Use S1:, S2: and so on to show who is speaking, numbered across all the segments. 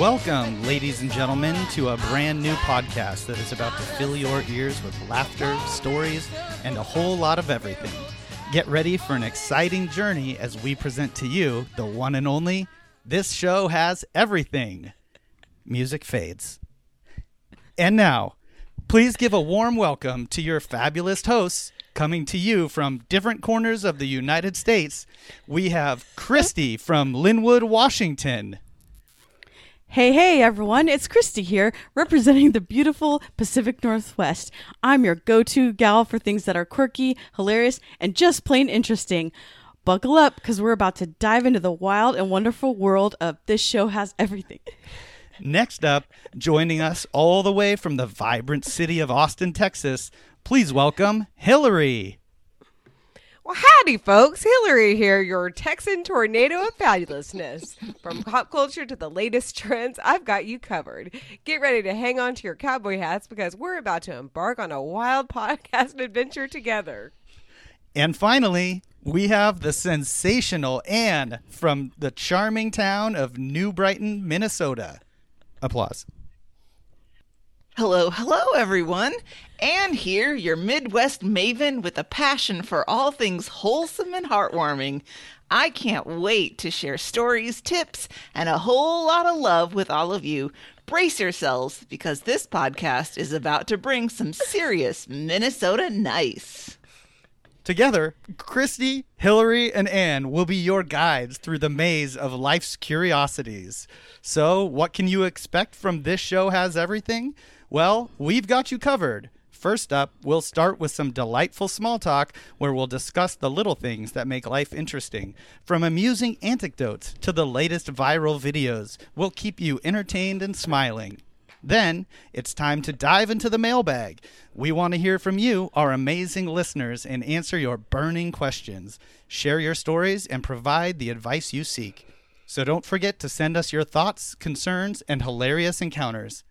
S1: Welcome, ladies and gentlemen, to a brand new podcast that is about to fill your ears with laughter, stories, and a whole lot of everything. Get ready for an exciting journey as we present to you the one and only This Show Has Everything. Music fades. And now, please give a warm welcome to your fabulous hosts coming to you from different corners of the United States. We have Christy from Lynnwood, Washington.
S2: Hey, hey, everyone. It's Christy here, representing the beautiful Pacific Northwest. I'm your go to gal for things that are quirky, hilarious, and just plain interesting. Buckle up, because we're about to dive into the wild and wonderful world of This Show Has Everything.
S1: Next up, joining us all the way from the vibrant city of Austin, Texas, please welcome Hillary.
S3: Well, howdy, folks. Hillary here, your Texan tornado of fabulousness. From pop culture to the latest trends, I've got you covered. Get ready to hang on to your cowboy hats because we're about to embark on a wild podcast adventure together.
S1: And finally, we have the sensational Ann from the charming town of New Brighton, Minnesota. Applause.
S4: Hello, hello, everyone. Ann here, your Midwest maven with a passion for all things wholesome and heartwarming. I can't wait to share stories, tips, and a whole lot of love with all of you. Brace yourselves because this podcast is about to bring some serious Minnesota nice.
S1: Together, Christy, Hillary, and Ann will be your guides through the maze of life's curiosities. So, what can you expect from This Show Has Everything? Well, we've got you covered. First up, we'll start with some delightful small talk where we'll discuss the little things that make life interesting. From amusing anecdotes to the latest viral videos, we'll keep you entertained and smiling. Then it's time to dive into the mailbag. We want to hear from you, our amazing listeners, and answer your burning questions. Share your stories and provide the advice you seek. So don't forget to send us your thoughts, concerns, and hilarious encounters.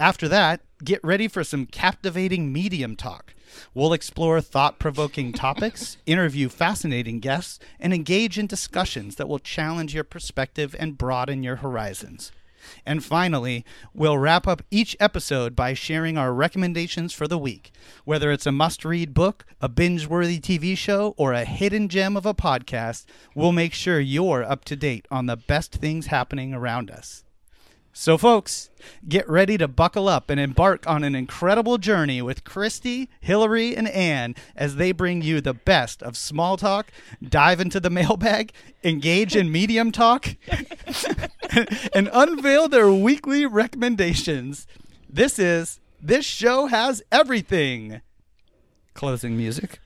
S1: After that, get ready for some captivating medium talk. We'll explore thought provoking topics, interview fascinating guests, and engage in discussions that will challenge your perspective and broaden your horizons. And finally, we'll wrap up each episode by sharing our recommendations for the week. Whether it's a must read book, a binge worthy TV show, or a hidden gem of a podcast, we'll make sure you're up to date on the best things happening around us. So, folks, get ready to buckle up and embark on an incredible journey with Christy, Hillary, and Ann as they bring you the best of small talk, dive into the mailbag, engage in medium talk, and unveil their weekly recommendations. This is This Show Has Everything. Closing music.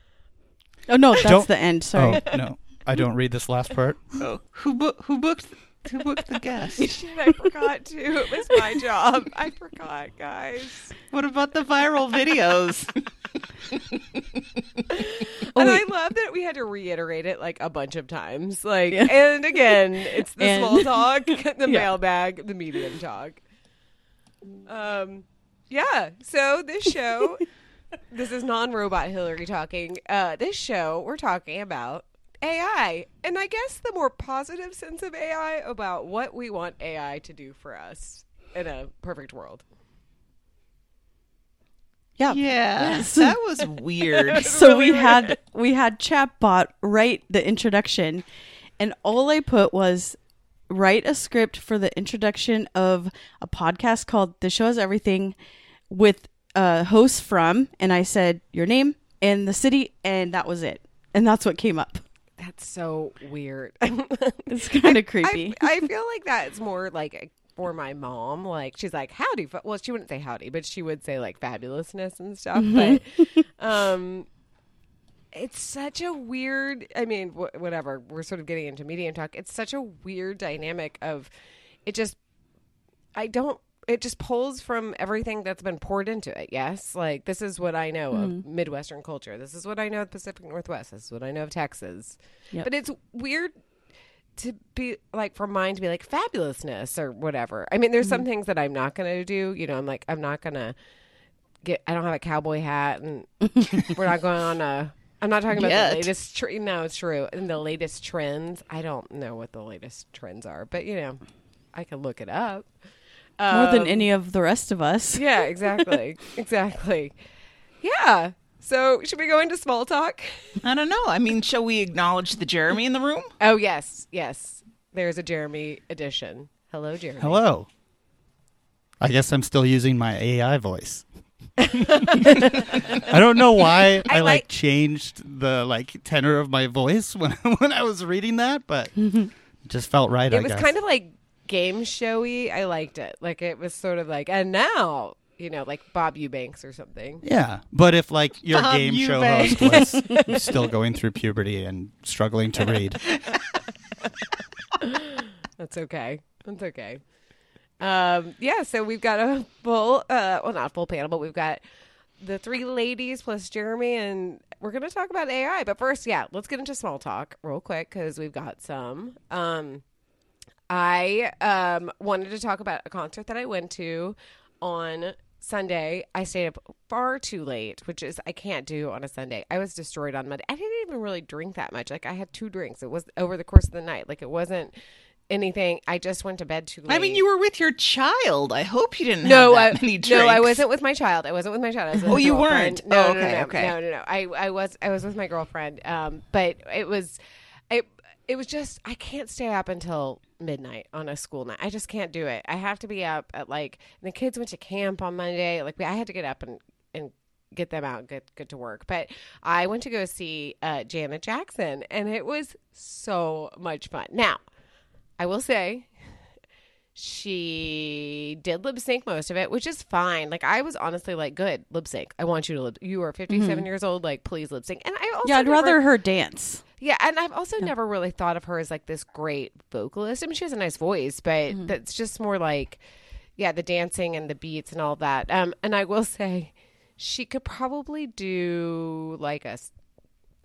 S2: Oh, no, that's
S1: Don't-
S2: the end. Sorry.
S1: Oh, no. I don't read this last part.
S4: Oh, who bo- who booked who booked the guest?
S3: Shit, I forgot to. It was my job. I forgot, guys.
S4: What about the viral videos?
S3: and I love that we had to reiterate it like a bunch of times. Like,
S2: Yeah.
S3: and again, it's the
S2: And-
S3: small talk, the
S2: Yeah.
S3: mailbag, the medium talk. Um, yeah. So this show, this is non-robot Hillary talking. Uh, this show, we're talking about AI, and I guess the more positive sense of AI about what we want AI to do for us in a perfect world.
S2: Yeah.
S4: Yeah,
S2: Yes.
S4: that was weird.
S2: so we had we had chatbot write the introduction and all i put was write a script for the introduction of a podcast called the show is everything with uh hosts from and i said your name and the city and that was it and that's what came up
S3: That's so weird.
S2: it's kind of creepy
S3: I, I feel like that's more like for my mom. Like she's like howdy. fa-" Well, she wouldn't say howdy, but she would say like fabulousness and stuff.
S2: Mm-hmm.
S3: But um, it's such a weird. I mean, wh- whatever. We're sort of getting into medium talk. It's such a weird dynamic of it. Just I don't. It just pulls from everything that's been poured into it. Yes, like this is what I know
S2: Mm-hmm.
S3: of Midwestern culture. This is what I know of the Pacific Northwest. This is what I know of Texas.
S2: Yep.
S3: But it's weird to be like for mine to be like fabulousness or whatever. I mean, there's some things that I'm not going to do. You know, I'm like I'm not going to get. I don't have a cowboy hat, and we're not going on a. I'm not talking about
S4: Yet.
S3: the latest. Tr- no, it's true. And the latest trends. I don't know what the latest trends are, but you know, I can look it up.
S2: More than
S3: Um,
S2: any of the rest of us.
S3: Yeah, exactly. exactly. Yeah. So, should we go into small talk?
S4: I don't know. I mean, shall we acknowledge the Jeremy in the room?
S3: Oh, yes. Yes. There's a Jeremy edition. Hello, Jeremy.
S1: Hello. I guess I'm still using my AI voice. I don't know why I,
S3: I
S1: like,
S3: like-
S1: changed the like tenor of my voice when when I was reading that, but it just felt right. I
S3: It was
S1: guess.
S3: kind of like game showy. I liked it. Like it was sort of like, and now, you know, like Bob Eubanks or something.
S1: yeah. But if like your
S4: Bob
S1: game show host was still going through puberty and struggling to read,
S3: That's okay. That's okay. Um, yeah, so we've got a full, uh, well, not a full panel, but we've got the three ladies plus Jeremy, and we're going to talk about AI. But first, yeah, let's get into small talk real quick because we've got some. Um, I um, wanted to talk about a concert that I went to on Sunday. I stayed up far too late, which is I can't do on a Sunday. I was destroyed on Monday. I didn't even really drink that much. Like I had two drinks. It was over the course of the night. Like it wasn't anything. I just went to bed too late.
S4: I mean, you were with your child. I hope you didn't
S3: no,
S4: have
S3: I, no, I wasn't with my child. I wasn't with my child. I was with
S4: Oh, you
S3: girlfriend.
S4: weren't?
S3: No,
S4: Oh,
S3: no,
S4: okay,
S3: no,
S4: okay.
S3: no, no, no. I, I was, I was with my girlfriend. Um, but it was, it, was just I can't stay up until midnight on a school night. I just can't do it. I have to be up at like the kids went to camp on Monday. Like I had to get up and and get them out and get get to work. But I went to go see uh, Janet Jackson, and it was so much fun. Now, I will say she did lip sync most of it, which is fine. Like I was honestly like, good lip sync. I want you to lip. You are 57 mm-hmm. years old. Like please lip sync. And I also
S2: Yeah, I'd
S3: never-
S2: rather her dance.
S3: yeah, and I've also never really thought of her as like this great vocalist. I mean, she has a nice voice, but mm-hmm. that's just more like, yeah, the dancing and the beats and all that. Um, and I will say, she could probably do like a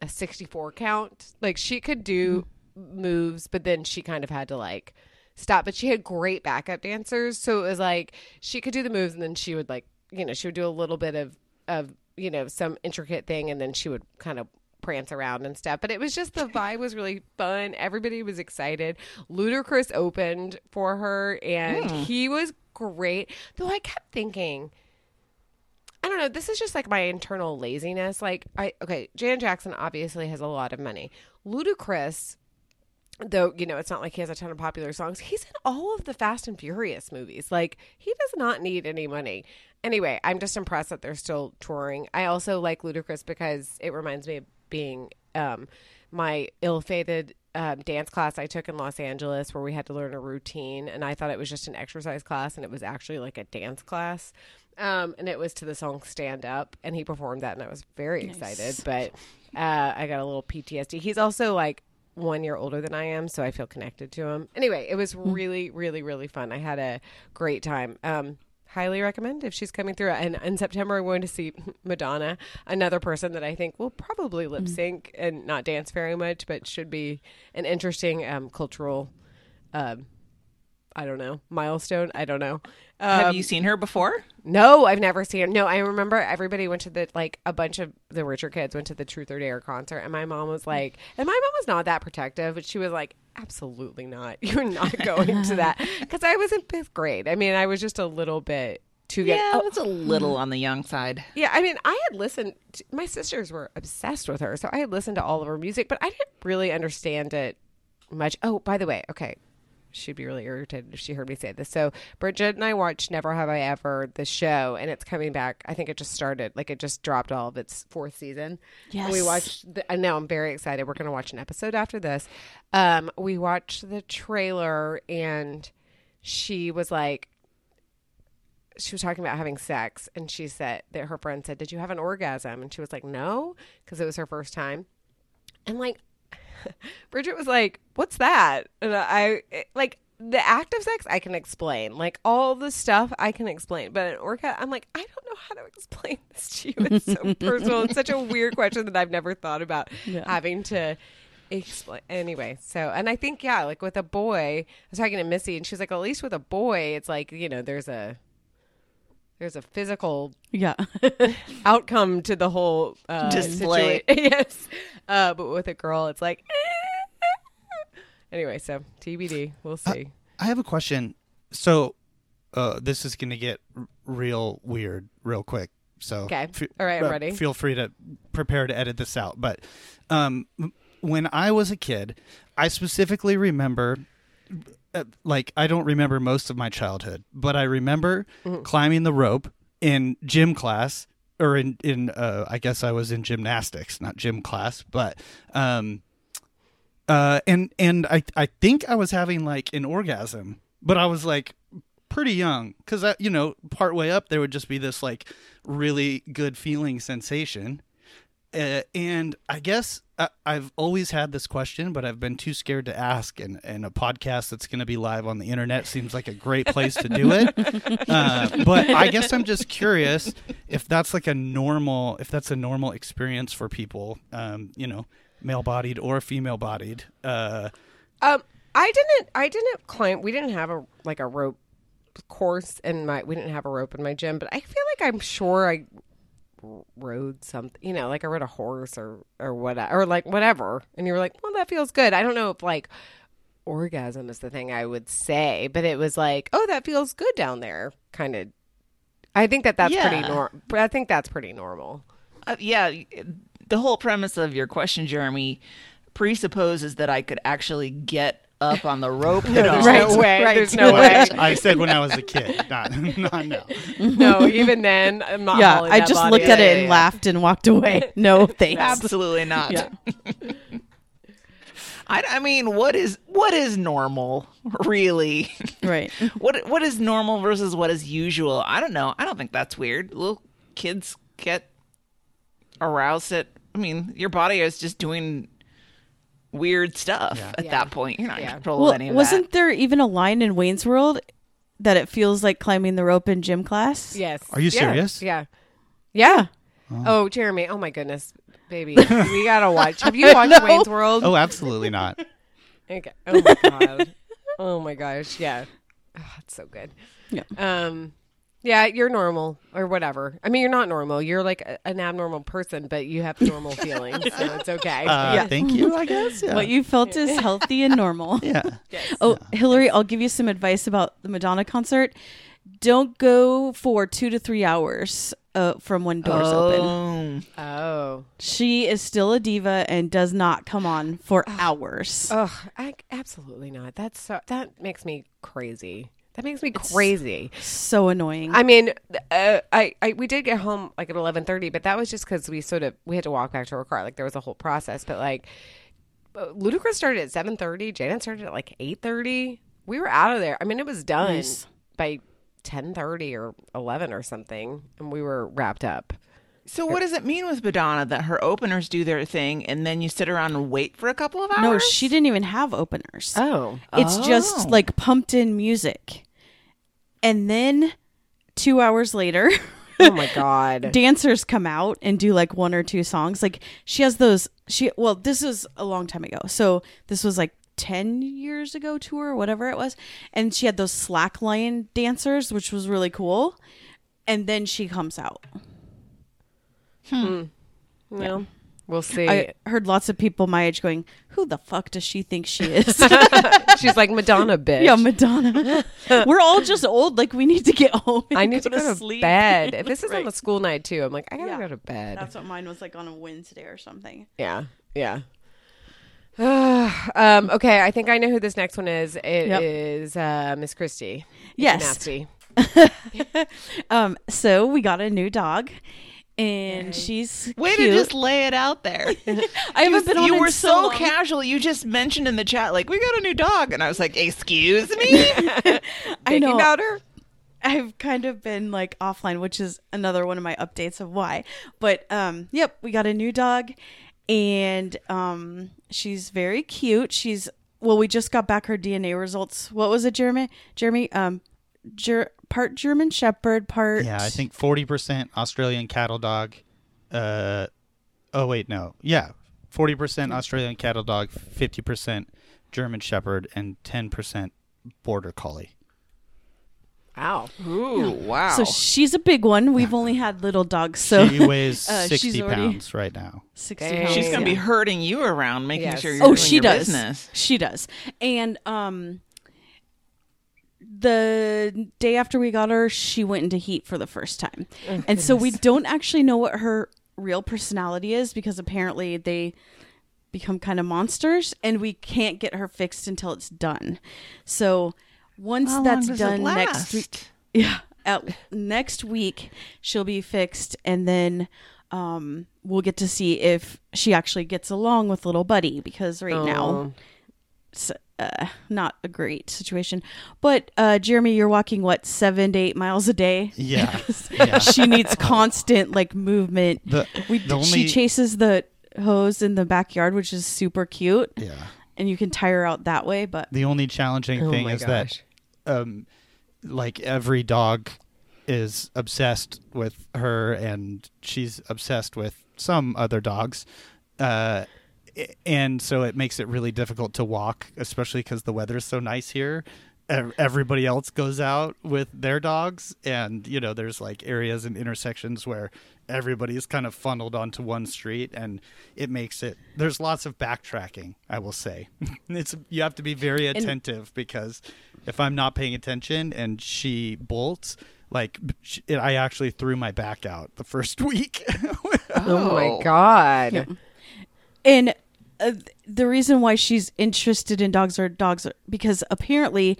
S3: a sixty four count. Like she could do mm-hmm. moves, but then she kind of had to like stop. But she had great backup dancers, so it was like she could do the moves, and then she would like you know she would do a little bit of of you know some intricate thing, and then she would kind of prance around and stuff. But it was just the vibe was really fun. Everybody was excited. Ludacris opened for her, and hmm. he was great. Though I kept thinking. I don't know. This is just like my internal laziness. Like, I okay, Janet Jackson obviously has a lot of money. Ludacris, though, you know, it's not like he has a ton of popular songs. He's in all of the Fast and Furious movies. Like, he does not need any money. Anyway, I'm just impressed that they're still touring. I also like Ludacris because it reminds me of being um, my ill-fated um, dance class I took in Los Angeles where we had to learn a routine, and I thought it was just an exercise class, and it was actually like a dance class. Um, and it was to the song "Stand Up," and he performed that, and I was very excited. But uh, I got a little PTSD. He's also like one year older than I am, so I feel connected to him. Anyway, it was really, really, really fun. I had a great time. Um, highly recommend if she's coming through. And in September, I'm going to see Madonna, another person that I think will probably lip sync and not dance very much, but should be an interesting um, cultural. Um, I don't know milestone. I don't know. Um,
S4: Have you seen her before?
S3: no, I've never seen it. No, I remember everybody went to the like a bunch of the richer kids went to the Truth or Dare concert, and my mom was like, and my mom was not that protective, but she was like, absolutely not. You're not going to that because I was in fifth grade. I mean, I was just a little bit too good.
S4: Yeah,
S3: Oh,
S4: it's a little on the young side.
S3: yeah, I mean, I had listened. To, my sisters were obsessed with her, so I had listened to all of her music, but I didn't really understand it much. Oh, by the way, okay, she'd be really irritated if she heard me say this. So, Bridget and I watched Never Have I Ever, the show, and it's coming back. I think it just started, like it just dropped all of its fourth season. And we watched. The, and now I'm very excited. We're going to watch an episode after this. Um, we watched the trailer, and she was like, she was talking about having sex and she said that her friend said did you have an orgasm and she was like no because it was her first time and like bridget was like what's that and i like the act of sex i can explain like all the stuff i can explain but an orgasm i'm like i don't know how to explain this to you it's so personal it's such a weird question that i've never thought about
S2: Yeah.
S3: having to explain anyway so and i think yeah like with a boy i was talking to missy and she's like at least with a boy it's like you know there's a there's a physical
S2: Yeah.
S3: outcome to the whole uh,
S4: Display.
S3: situa- yes, uh, but with a girl, it's like. Anyway, so TBD. We'll see.
S1: I have a question. so uh, this is going to get r- real weird real quick. So
S3: Okay.
S1: fe-
S3: All right, I'm
S1: uh,
S3: ready.
S1: Feel free to prepare to edit this out. But um, when I was a kid, I specifically remember. Uh, like I don't remember most of my childhood, but I remember
S3: Mm-hmm.
S1: climbing the rope in gym class or in in uh, I guess I was in gymnastics, not gym class, but um, uh, and and I I think I was having like an orgasm, but I was like pretty young because I you know part way up there would just be this like really good feeling sensation, uh, and I guess I, I've always had this question, but I've been too scared to ask. And and a podcast that's going to be live on the internet seems like a great place to do it. uh, but I guess I'm just curious if that's like a normal if that's a normal experience for people. Um, you know male bodied or female bodied. Uh,
S3: Um, I didn't. I didn't climb. We didn't have a like a rope course in my. We didn't have a rope in my gym, but I feel like I'm sure I rode something. You know, like I rode a horse or or whatever, or like whatever. And you were like, well, that feels good. I don't know if like orgasm is the thing I would say, but it was like, oh, that feels good down there, kind of. I think that that's pretty normal. I think that's pretty normal.
S4: Uh, yeah, the whole premise of your question, Jeremy, presupposes that I could actually get up on the rope.
S3: There's
S4: at all.
S3: no way.
S2: right.
S3: There's no way.
S1: I said when I was a kid, not not now.
S3: no, even then, I'm not.
S2: yeah, I just
S3: body
S2: looked
S3: up.
S2: at it
S4: Yeah,
S2: and
S4: yeah.
S2: laughed and walked away. No thanks.
S4: Absolutely not.
S2: Yeah.
S4: I, I mean, what is what is normal, really?
S2: Right.
S4: what what is normal versus what is usual? I don't know. I don't think that's weird. Little kids get aroused at. I mean, your body is just doing weird stuff
S1: Yeah.
S4: at
S3: Yeah.
S4: that point. You're not
S3: Yeah.
S4: in control
S2: Well,
S4: of any of
S2: wasn't there even a line in Wayne's World that it feels like climbing the rope in gym class?
S3: Yes.
S1: Are you serious?
S3: Yeah. Yeah. Oh. Jeremy. Oh my goodness, baby, we gotta watch. Have you watched Wayne's World?
S1: Oh, absolutely not.
S3: Okay. Oh my god. oh my gosh. Yeah. Oh, it's so good.
S2: Yeah.
S3: Um. Yeah, you're normal or whatever. I mean, you're not normal. You're like a, an abnormal person, but you have normal feelings, so it's okay.
S1: Uh,
S2: Yeah.
S1: Thank you. I guess. Yeah.
S2: What you felt is healthy and normal.
S1: yeah.
S2: Oh, Hillary, I'll give you some advice about the Madonna concert. Don't go for two to three hours uh, from when doors open.
S4: Oh.
S3: oh.
S2: She is still a diva and does not come on for hours.
S3: Oh, I, absolutely not. That's so. That makes me crazy. That makes me crazy.
S2: so annoying.
S3: I mean, uh, I, I we did get home like at eleven thirty, but that was just because we sort of we had to walk back to our car. Like there was a whole process, but like uh, Ludacris started at seven thirty. Janet started at like eight thirty. We were out of there. I mean, it was done
S2: Nice.
S3: by ten thirty or eleven or something, and we were wrapped up.
S4: So what does it mean with Madonna that her openers do their thing and then you sit around and wait for a couple of hours?
S2: no, she didn't even have openers.
S3: Oh,
S2: It's just
S4: Oh.
S2: like pumped in music. And then two hours later,
S3: oh my god.
S2: dancers come out and do like one or two songs. Like she has those she well, this was a long time ago. So this was like 10 years ago tour, whatever it was. And she had those slackline dancers, which was really cool. And then she comes out. Hmm. Hmm.
S3: Well, we'll see.
S2: I heard lots of people my age going, "Who the fuck does she think she is?"
S3: She's like Madonna, bitch.
S2: yeah, Madonna. We're all just old. Like we need to get home. And
S3: I need to
S2: go
S3: go to
S2: sleep.
S3: bed. This is on a school night too, I'm like, I gotta
S2: Yeah.
S3: go to bed.
S2: That's what mine was like on a Wednesday or something.
S3: Yeah, yeah. um, okay, I think I know who this next one is. It is
S2: Yep.
S3: uh, Miss Christy.
S2: Yes.
S3: Nasty.
S2: Um, so we got a new dog, and she's
S4: Way
S2: cute.
S4: to just lay it out there.
S2: I haven't been on
S4: you were
S2: so, long.
S4: casual. You just mentioned in the chat, like, we got a new dog. And I was like, excuse me?
S2: I know.
S3: powder.
S2: I've kind of been like offline, which is another one of my updates of why. But um, yep, we got a new dog, and um, she's very cute. She's well, we just got back her DNA results. What was it, Jeremy? Jeremy, um, ger- part German Shepherd, part
S1: Yeah, I think forty percent Australian cattle dog. Uh, oh wait, no, yeah, forty percent Australian cattle dog, fifty percent German Shepherd, and ten percent Border Collie.
S3: Wow.
S4: Ooh, wow.
S2: So she's a big one. We've only had little dogs, so
S1: she weighs
S2: uh,
S1: sixty
S2: already-
S1: pounds right now.
S2: sixty
S3: Dang.
S2: pounds.
S4: She's going to be herding you around, making
S3: Yes.
S4: sure you're
S2: oh
S4: doing
S2: she
S4: your
S2: does
S4: business.
S2: she does and um the day after we got her, she went into heat for the first time. and so we don't actually know what her real personality is because apparently they become kind of monsters and we can't get her fixed until it's done. So once
S4: How
S2: that's
S4: long does it
S2: done next week, yeah, at, next week she'll be fixed and then um we'll get to see if she actually gets along with little buddy because right now
S3: Oh.
S2: it's uh, not a great situation. But uh, Jeremy, you're walking what seven to eight miles a day.
S1: Yeah. yeah.
S2: she needs constant like movement.
S1: The,
S2: We
S1: the
S2: she
S1: only-
S2: chases the hose in the backyard, which is super cute,
S1: yeah.
S2: and you can tire out that way. But
S1: The only challenging
S3: Oh
S1: thing
S3: my
S1: is
S3: gosh.
S1: that um like every dog is obsessed with her and she's obsessed with some other dogs. Uh i- and so it makes it really difficult to walk, especially because the weather's so nice here. Everybody else goes out with their dogs, and you know, there's like areas and intersections where everybody's kind of funneled onto one street, and it makes it. There's lots of backtracking, I will say. it's you have to be very attentive because if I'm not paying attention and she bolts, like sh- I actually threw my back out the first week.
S3: Oh my oh. god.
S2: Yeah. And uh, the reason why she's interested in dogs are dogs are, because apparently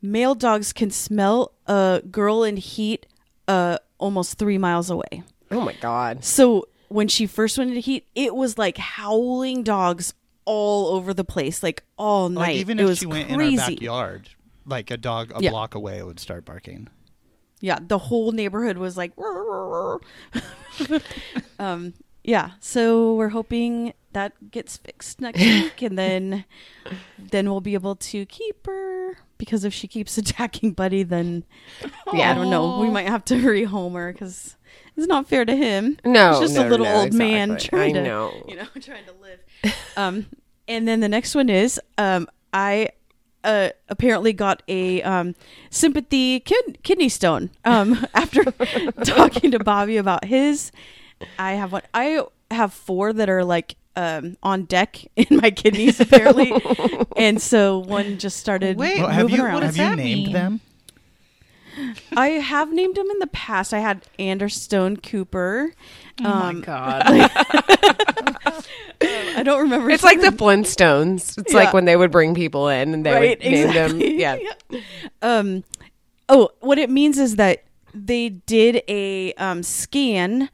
S2: male dogs can smell a girl in heat uh, almost three miles away.
S3: Oh my god.
S2: So when she first went into heat, it was like howling dogs all over the place, like all night.
S1: like even
S2: it
S1: if
S2: was
S1: she went
S2: crazy.
S1: in our backyard, like a dog a
S2: Yeah.
S1: block away would start barking.
S2: Yeah, the whole neighborhood was like. um, yeah, so we're hoping that gets fixed next week, and then then we'll be able to keep her. Because if she keeps attacking Buddy, then
S3: Yeah.
S2: I don't know. We might have to rehome her because it's not fair to him.
S3: No,
S2: He's just
S3: no,
S2: a little
S3: no,
S2: old man trying
S3: I
S2: to,
S3: know.
S2: you know, trying to live. um, and then the next one is um, I uh, apparently got a um, sympathy kid- kidney stone. Um, after talking to Bobby about his, I have one. I have four that are like um, on deck in my kidneys apparently, and so one just started
S4: Wait,
S1: Well, have
S2: moving
S1: you
S2: around.
S4: what
S1: have you named
S4: mean?
S1: them?
S2: I have named them in the past. I had Anderson Cooper.
S3: Oh
S2: Um,
S3: my god.
S2: I don't remember.
S3: it's like the Flintstones. It's
S2: Yeah.
S3: like when they would bring people in and they
S2: right,
S3: would name
S2: exactly.
S3: them. Yeah.
S2: Um. Oh, what it means is that they did a um, scan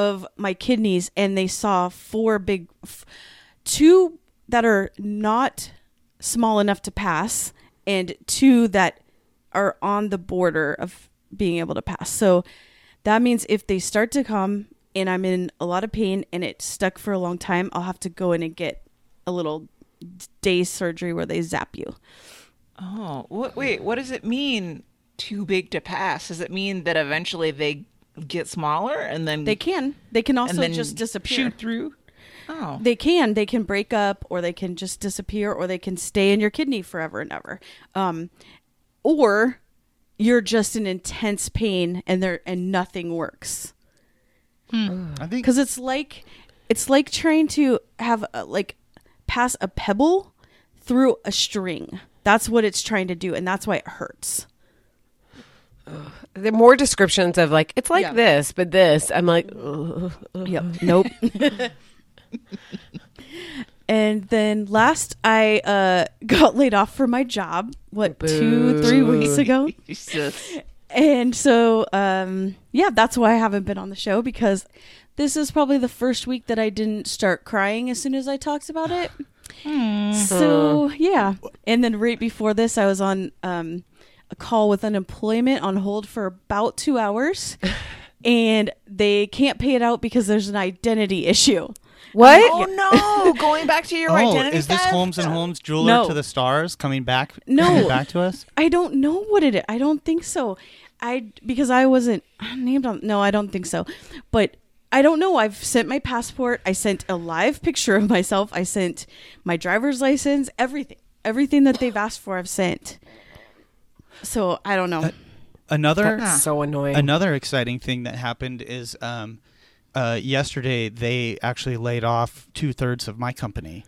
S2: of my kidneys and they saw four big, two that are not small enough to pass, and two that are on the border of being able to pass. So that means if they start to come and I'm in a lot of pain and it's stuck for a long time, I'll have to go in and get a little day surgery where they zap you.
S4: Oh, wait, what does it mean? Too big to pass? Does it mean that eventually they get smaller and then
S2: They can. They can also just disappear.
S4: Shoot through. Oh,
S2: They can. They can break up, or they can just disappear, or they can stay in your kidney forever and ever. Um, or you're just in intense pain and there and nothing works
S1: I think
S2: because it's like it's like trying to have a, like pass a pebble through a string. That's what it's trying to do, and that's why it hurts.
S3: There are more descriptions of like it's like
S2: Yeah.
S3: this, but this. I'm like, ugh.
S2: Yep. Nope. and then last, I uh, got laid off from my job. What two, three weeks ago?
S4: Jesus.
S2: And so, um, yeah, that's why I haven't been on the show because this is probably the first week that I didn't start crying as soon as I talked about it. So yeah, and then right before this, I was on um, a call with unemployment on hold for about two hours, and they can't pay it out because there's an identity issue.
S3: what?
S4: Oh no! Going back to your
S1: Oh,
S4: identity
S1: is this
S4: theft?
S1: Holmes and Holmes jeweler
S2: No.
S1: to the stars coming back?
S2: No.
S1: coming back to us.
S2: I don't know what it is. I don't think so. I because I wasn't named on. No, I don't think so. But I don't know. I've sent my passport. I sent a live picture of myself. I sent my driver's license. Everything, everything that they've asked for, I've sent. So I don't know.
S1: Another
S3: That's so annoying.
S1: another exciting thing that happened is um, uh, yesterday they actually laid off two thirds of my company.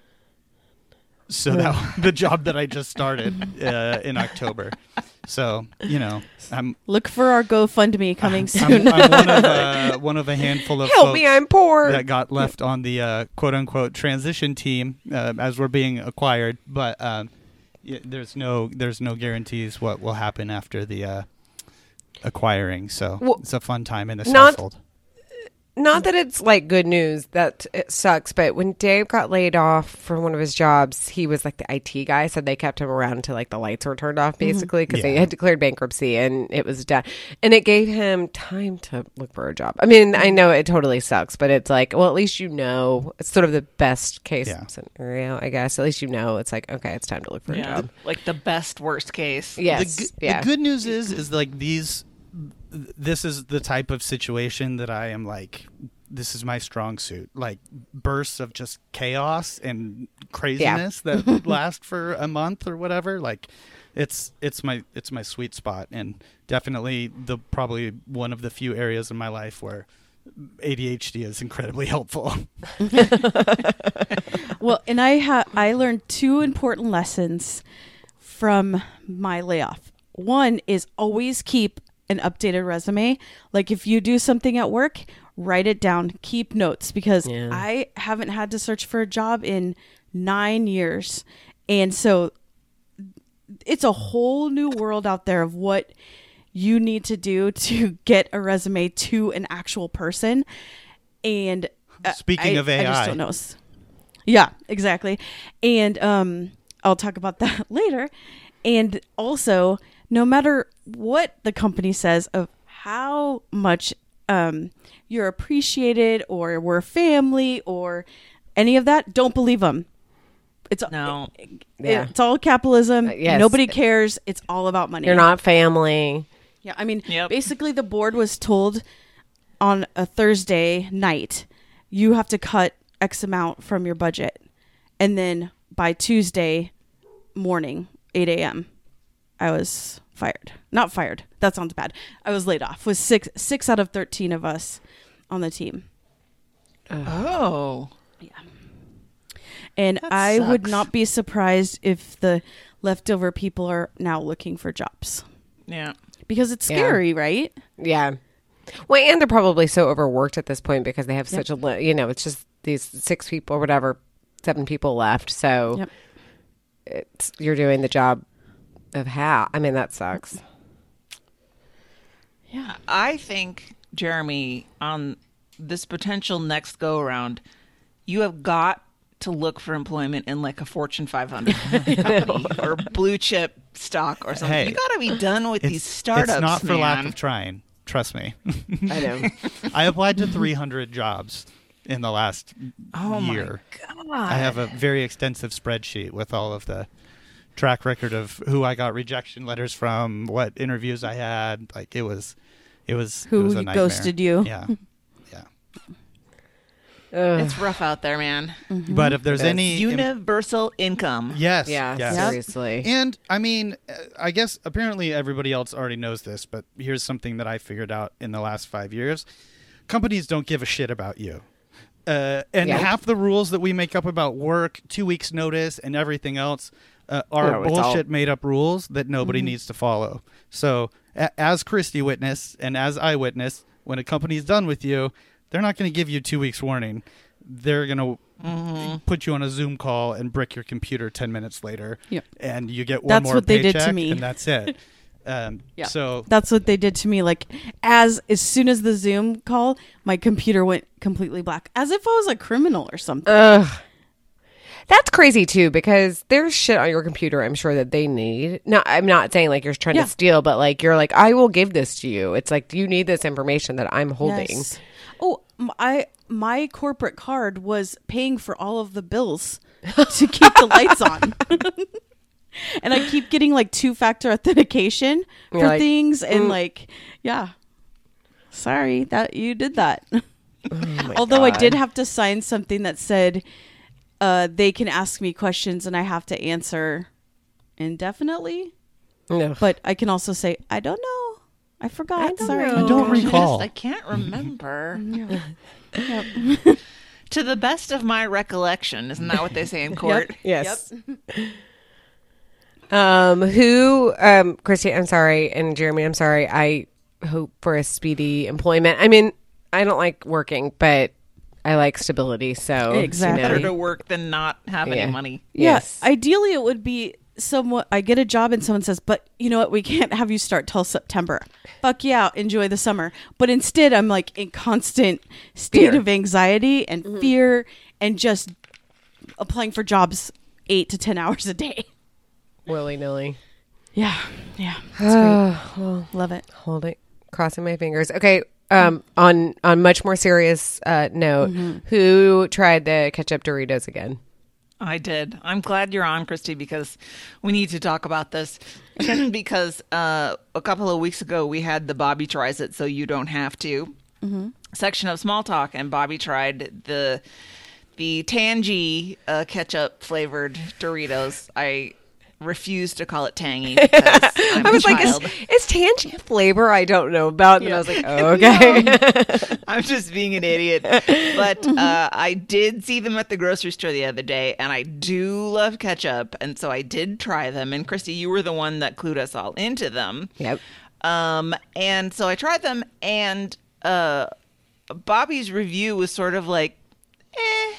S1: So that the job that I just started uh, in October. So you know, I'm
S2: Look for our GoFundMe coming
S1: I'm,
S2: soon.
S1: I'm one of uh, one of a handful of
S3: Help
S1: folks
S3: me, I'm poor.
S1: that got left on the uh, quote unquote transition team uh, as we're being acquired, but um, y- there's no there's no guarantees what will happen after the uh, acquiring. So
S3: Well,
S1: it's a fun time in this
S3: not-
S1: household.
S3: Not that it's like good news that it sucks, but when Dave got laid off from one of his jobs, he was like the IT guy, so they kept him around until like the lights were turned off, mm-hmm. basically, because they
S1: Yeah.
S3: had declared bankruptcy and it was done. And it gave him time to look for a job. I mean, I know it totally sucks, but it's like, well, at least you know it's sort of the best case
S1: Yeah.
S3: scenario, I guess. At least you know it's like, okay, it's time to look for a job.
S4: like the best worst case.
S3: Yes,
S1: the, g-
S3: yeah.
S1: the good news is is like these this is the type of situation that I am like this is my strong suit like bursts of just chaos and craziness that last for a month or whatever like it's it's my it's my sweet spot and definitely the probably one of the few areas in my life where ADHD is incredibly helpful.
S2: well, and I ha- I learned two important lessons from my layoff. One is always keep an updated resume. Like if you do something at work, write it down, keep notes because
S3: Yeah.
S2: I haven't had to search for a job in 9 years. And so it's a whole new world out there of what you need to do to get a resume to an actual person. And uh,
S1: Speaking
S2: I-
S1: of
S2: I just
S1: AI.
S2: don't know. Yeah, exactly. And um, I'll talk about that later. And also, no matter what the company says of how much um, you're appreciated or we're family or any of that, don't believe them. It's
S4: No.
S3: Yeah.
S2: it's all capitalism.
S3: Uh, yes.
S2: Nobody cares. It's all about money.
S3: You're not family.
S2: Yeah, I mean,
S4: Yep.
S2: basically, the board was told on a Thursday night, you have to cut X amount from your budget, and then by Tuesday morning, eight a.m., I was fired. Not fired. That sounds bad. I was laid off. Was six six out of thirteen of us on the team,
S4: Oh. Yeah.
S2: And
S4: That
S2: I would not be surprised if the leftover people are now looking for jobs
S4: Yeah.
S2: because it's
S3: Yeah.
S2: scary, right?
S3: Yeah. Well, and they're probably so overworked at this point because they have such a, li- you know, it's just these six people or whatever, seven people left. So
S2: Yep.
S3: it's, you're doing the job of how. I mean, that sucks.
S2: Yeah.
S4: I think, Jeremy, on this potential next go around, you have got to look for employment in like a Fortune 500 company or blue chip stock or something.
S1: Hey,
S4: you got to be done with these startups.
S1: it's not for lack of trying. Trust me.
S3: I know.
S1: I applied to 300 jobs in the last
S4: Oh my
S1: year.
S4: God.
S1: I have a very extensive spreadsheet with all of the track record of who I got rejection letters from, what interviews I had. Like it was, it was
S2: Who
S1: it was a
S2: ghosted you.
S1: Yeah, yeah.
S3: Ugh.
S4: It's rough out there, man.
S1: But if there's any
S4: Universal income.
S1: yes,
S3: yeah,
S1: yes.
S2: Yep.
S3: seriously.
S1: And I mean, uh, I guess apparently everybody else already knows this, but here's something that I figured out in the last five years: companies don't give a shit about you. Uh, and
S3: Yeah.
S1: half the rules that we make up about work, two weeks notice, and everything else uh, are
S3: No, it's all-
S1: bullshit made up rules that nobody needs to follow. So, a- as Christy witnessed and as I witnessed, when a company's done with you, they're not going to give you two weeks warning. They're going to put you on a Zoom call and brick your computer ten minutes later,
S2: Yep.
S1: and you get one
S2: That's
S1: more
S2: what they did to
S1: paycheck,
S2: me.
S1: and that's it. Um,
S2: Yeah.
S1: So
S2: That's what they did to me. Like as as soon as the Zoom call, my computer went completely black, as if I was a criminal or something.
S3: Ugh. That's crazy too because there's shit on your computer I'm sure that they need. No, I'm not saying like you're trying
S2: Yeah.
S3: to steal, but like you're like I will give this to you. It's like you need this information that I'm holding.
S2: Yes. Oh, I my corporate card was paying for all of the bills to keep the lights on. and I keep getting like two factor authentication for
S3: like,
S2: things and
S3: mm.
S2: like yeah. Sorry that you did that.
S3: Oh
S2: Although I did have to sign something that said uh, they can ask me questions and I have to answer indefinitely.
S3: Ugh.
S2: But I can also say I don't know. I forgot.
S3: don't
S2: Sorry.
S3: know.
S1: I don't
S4: Just-
S1: recall.
S4: I can't remember.
S2: Yep.
S4: to the best of my recollection, isn't that what they say in court?
S3: yes. Um, who, um, Christy, I'm sorry, and Jeremy, I'm sorry. I hope for a speedy employment. I mean, I don't like working, but I like stability. So
S2: Exactly.
S4: Better to work than not have
S3: Yeah.
S4: any money.
S3: Yes.
S2: Yeah, ideally it would be somewhat. I get a job and someone says, "But you know what? We can't have you start till September." Fuck yeah, enjoy the summer. But instead, I'm like in constant state
S3: Fear.
S2: of anxiety and mm-hmm. fear, and just applying for jobs eight to ten hours a day.
S3: willy nilly.
S2: Yeah, yeah, it's great. Love it.
S3: Holding, crossing my fingers. Okay. Um, on on much more serious uh, note, who tried the ketchup Doritos again?
S4: I did. I'm glad you're on, Christy, because we need to talk about this. because uh, a couple of weeks ago, we had the Bobby tries it, so you don't have to section of small talk, and Bobby tried the the tangy uh, ketchup flavored Doritos. I refuse to call it tangy
S3: I was like, is, is tangy a flavor I don't know about? And I was like, oh, okay.
S4: I'm just being an idiot. But uh, I did see them at the grocery store the other day, and I do love ketchup, and so I did try them. And Christy, you were the one that clued us all into them.
S3: yep.
S4: Um, and so I tried them, and uh, Bobby's review was sort of like, eh,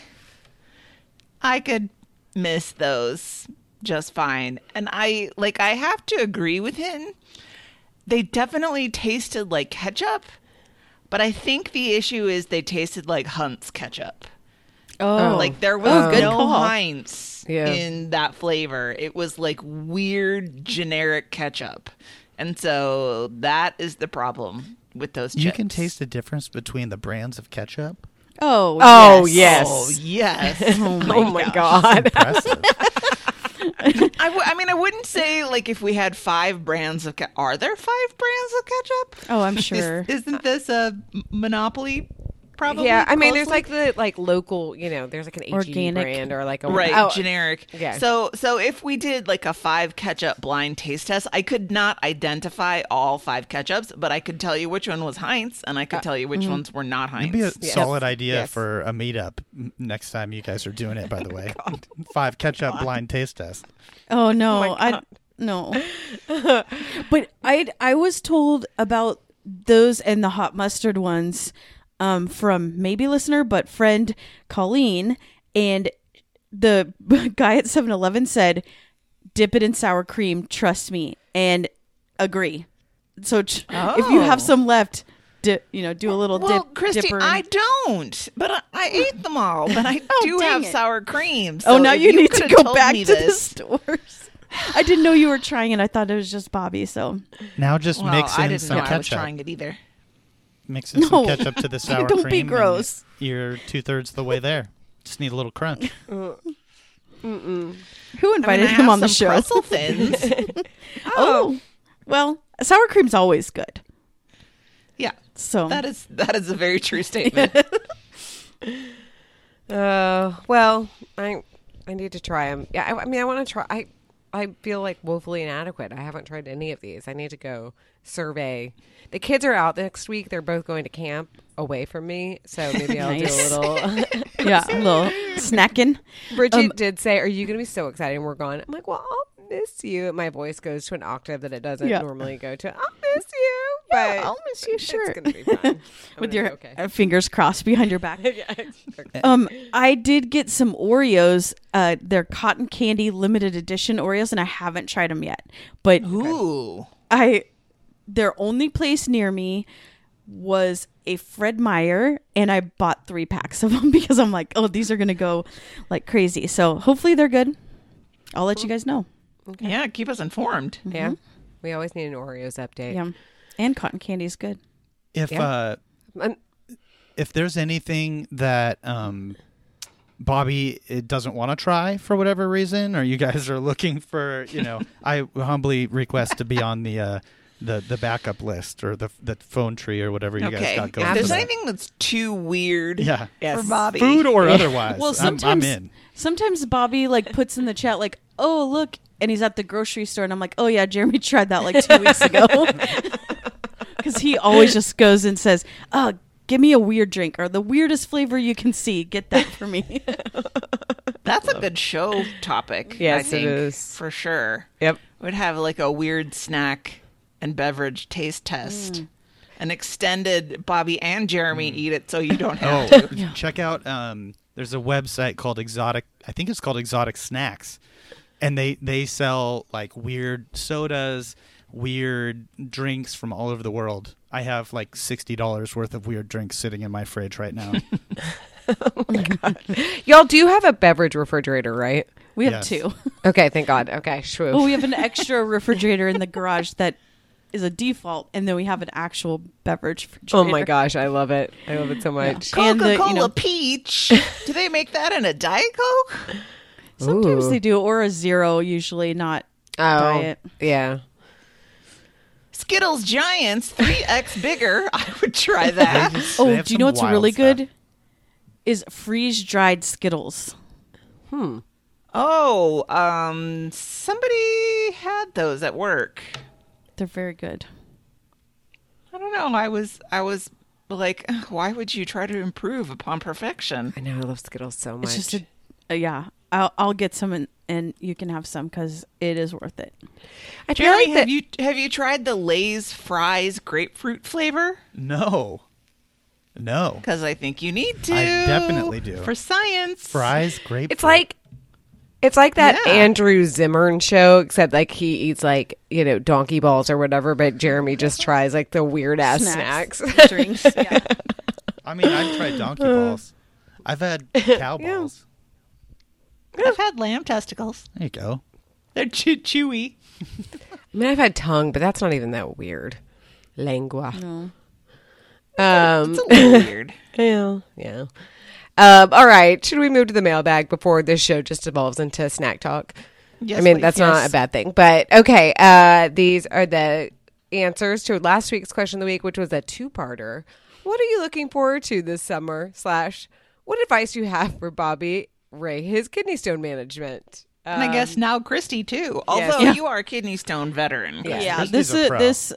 S4: I could miss those just fine. And I like, I have to agree with him. They definitely tasted like ketchup, but I think the issue is they tasted like Hunt's ketchup.
S2: Oh,
S4: Like there was
S2: Oh, good
S4: no
S2: call.
S4: Heinz
S3: Yeah.
S4: in that flavor. It was like weird generic ketchup. And so that is the problem with those chips.
S1: You can taste the difference between the brands of ketchup.
S2: oh,
S3: Oh,
S2: yes.
S3: yes.
S4: Oh, yes.
S3: Oh my oh,
S1: god.
S4: I, w- I mean, I wouldn't say like if we had five brands of ketchup. Are there five brands of ketchup?
S2: Oh, I'm sure.
S4: isn't this a monopoly? Probably.
S3: yeah, I mean, there's like the like local, you know, there's like an HEB
S2: Organic.
S3: brand or like a
S4: right
S3: oh,
S4: generic
S3: yeah.
S4: so so if we did like a five ketchup blind taste test i could not identify all five ketchups but i could tell you which one was heinz and i could uh, tell you which mm-hmm. ones were not heinz
S1: It'd be a
S3: Yes.
S1: solid idea
S3: Yes.
S1: for a meetup next time you guys are doing it. By the way, oh, five ketchup blind taste test.
S2: Oh no, oh,
S3: my
S2: I no. but I I was told about those and the hot mustard ones um, from maybe listener but friend Colleen and the guy at 7-Eleven said dip it in sour cream, trust me, and agree. So ch- if you have
S4: Oh.
S2: some left, di- you know, do a little
S4: well
S2: dip.
S4: christy
S2: dipper.
S4: i don't but I, I ate them all but i
S2: Oh,
S4: do have
S2: it.
S4: sour cream
S2: oh,
S4: so
S2: now
S4: if
S2: you, need to go back
S4: me
S2: to the stores. I didn't know you were trying it. I thought it was just Bobby. So
S1: Now just
S4: well,
S1: mix
S4: i didn't
S1: some
S4: know i was
S1: ketchup.
S4: trying it either
S1: Mix in some ketchup to the sour cream.
S2: Don't
S1: be
S2: gross.
S1: You're two thirds the way there. Just need a little crunch.
S2: who
S4: I
S2: invited
S4: mean, I
S2: him on the show?
S4: pretzel thins
S2: Oh, well, sour cream's always good.
S4: yeah
S2: So
S4: that is that is a very true statement
S3: Uh, well, I I need to try them. Yeah, I, I mean, I want to try. I I feel like woefully inadequate. I haven't tried any of these. I need to go survey. The kids are out next week. They're both going to camp away from me, so maybe I'll
S2: Nice.
S3: do a little.
S2: yeah, a little snacking.
S3: Bridget
S2: Um,
S3: did say, "Are you going to be so excited?" And we're gone. I'm like, "Well, I'll miss you." My voice goes to an octave that it doesn't
S2: Yeah.
S3: normally go to. I'll miss you, but
S2: I'll miss you, sure.
S3: It's going to be fun
S2: With your
S3: okay.
S2: uh, fingers crossed behind your back.
S3: yeah, okay.
S2: Um, I did get some Oreos. Uh, they're cotton candy limited edition Oreos, and I haven't tried them yet. But
S4: ooh
S2: I, their only place near me was a Fred Meyer, and I bought three packs of them because I'm like, oh, these are gonna go like crazy. So hopefully they're good. I'll let you guys know.
S4: Yeah keep us informed
S3: Yeah, we always need an Oreos update.
S2: Yeah, and cotton candy is good.
S1: If
S3: Yeah.
S1: uh,
S3: Um,
S1: if there's anything that um, Bobby it doesn't want to try for whatever reason, or you guys are looking for, you know, I humbly request to be on the uh, the the backup list or the the phone tree or whatever you guys
S4: okay
S1: got
S4: if
S1: going.
S4: there's
S1: for that.
S4: anything that's too weird
S1: Yeah.
S4: for bobby
S1: food or otherwise,
S2: Well,
S1: I'm,
S2: sometimes
S1: I'm in.
S2: sometimes Bobby like puts in the chat like, "Oh, look," and he's at the grocery store, and I'm like, "Oh yeah, Jeremy tried that like two weeks ago," because he always just goes and says, "Oh, give me a weird drink or the weirdest flavor you can see. Get that for me."
S4: That's a good show topic.
S3: Yes,
S4: I think,
S3: is.
S4: for sure.
S3: Yep.
S4: Would have like a weird snack and beverage taste test.
S3: Mm.
S4: An extended Bobby and Jeremy eat it so you don't
S1: Oh,
S4: have to.
S1: check out. Um, there's a website called Exotic. I think it's called Exotic Snacks, and they they sell like weird sodas, weird drinks from all over the world. I have like sixty dollars worth of weird drinks sitting in my fridge right now. Oh my gosh.
S3: Y'all do have a beverage refrigerator, right?
S2: We have
S1: Yes.
S2: two.
S3: Okay, thank God. Okay, shoo.
S2: Well, we have an extra refrigerator in the garage that is a default, and then we have an actual beverage refrigerator.
S3: Oh my gosh, I love it. I love it so much.
S2: And the,
S4: Coca
S2: you
S4: Cola
S2: know-
S4: Peach. Do they make that in a Diet Coke?
S2: Sometimes
S3: Ooh.
S2: they do, or a zero, usually not
S3: Oh,
S2: diet.
S3: yeah.
S4: Skittles Giants, 3x bigger. I would try that.
S1: Just-
S2: Oh, do you know what's really
S1: stuff.
S2: good? Is freeze dried Skittles. Hmm.
S4: Oh, um, somebody had those at work.
S2: They're very good.
S4: I don't know. I was, I was like, why would you try to improve upon perfection?
S3: I know. I love Skittles so much.
S2: It's just a, uh, yeah. I'll I'll get some and, and you can have some because it is worth it.
S3: I feel
S4: Jeremy,
S3: like
S4: have
S3: that.
S4: you have you tried the Lay's fries grapefruit flavor?
S1: No, no
S4: Because I think you need to.
S1: I definitely do.
S4: for science.
S1: fries, grape.
S3: It's like. It's like that
S4: Yeah.
S3: Andrew Zimmern show, except like he eats like you know donkey balls or whatever, but Jeremy just tries like the weird ass snacks.
S2: drinks. Yeah.
S1: I mean, I've tried donkey balls. I've had cow
S3: Yeah.
S1: balls.
S4: I've had lamb testicles.
S1: There you go.
S4: They're chew- chewy.
S3: I mean, I've had tongue, but that's not even that weird. Lengua. Um.
S4: It's a little weird.
S3: Yeah. Yeah. Um, all right. Should we move to the mailbag before this show just evolves into snack talk?
S4: Yes,
S3: I mean,
S4: please.
S3: that's not a bad thing. But okay. Uh, these are the answers to last week's question of the week, which was a two parter. What are you looking forward to this summer? Slash, what advice do you have for Bobby Ray, his kidney stone management?
S4: And I
S3: Um,
S4: guess now Christy too.
S3: yes.
S4: Although
S2: Yeah.
S4: you are a kidney stone veteran.
S3: Yeah.
S2: Yeah, this is this.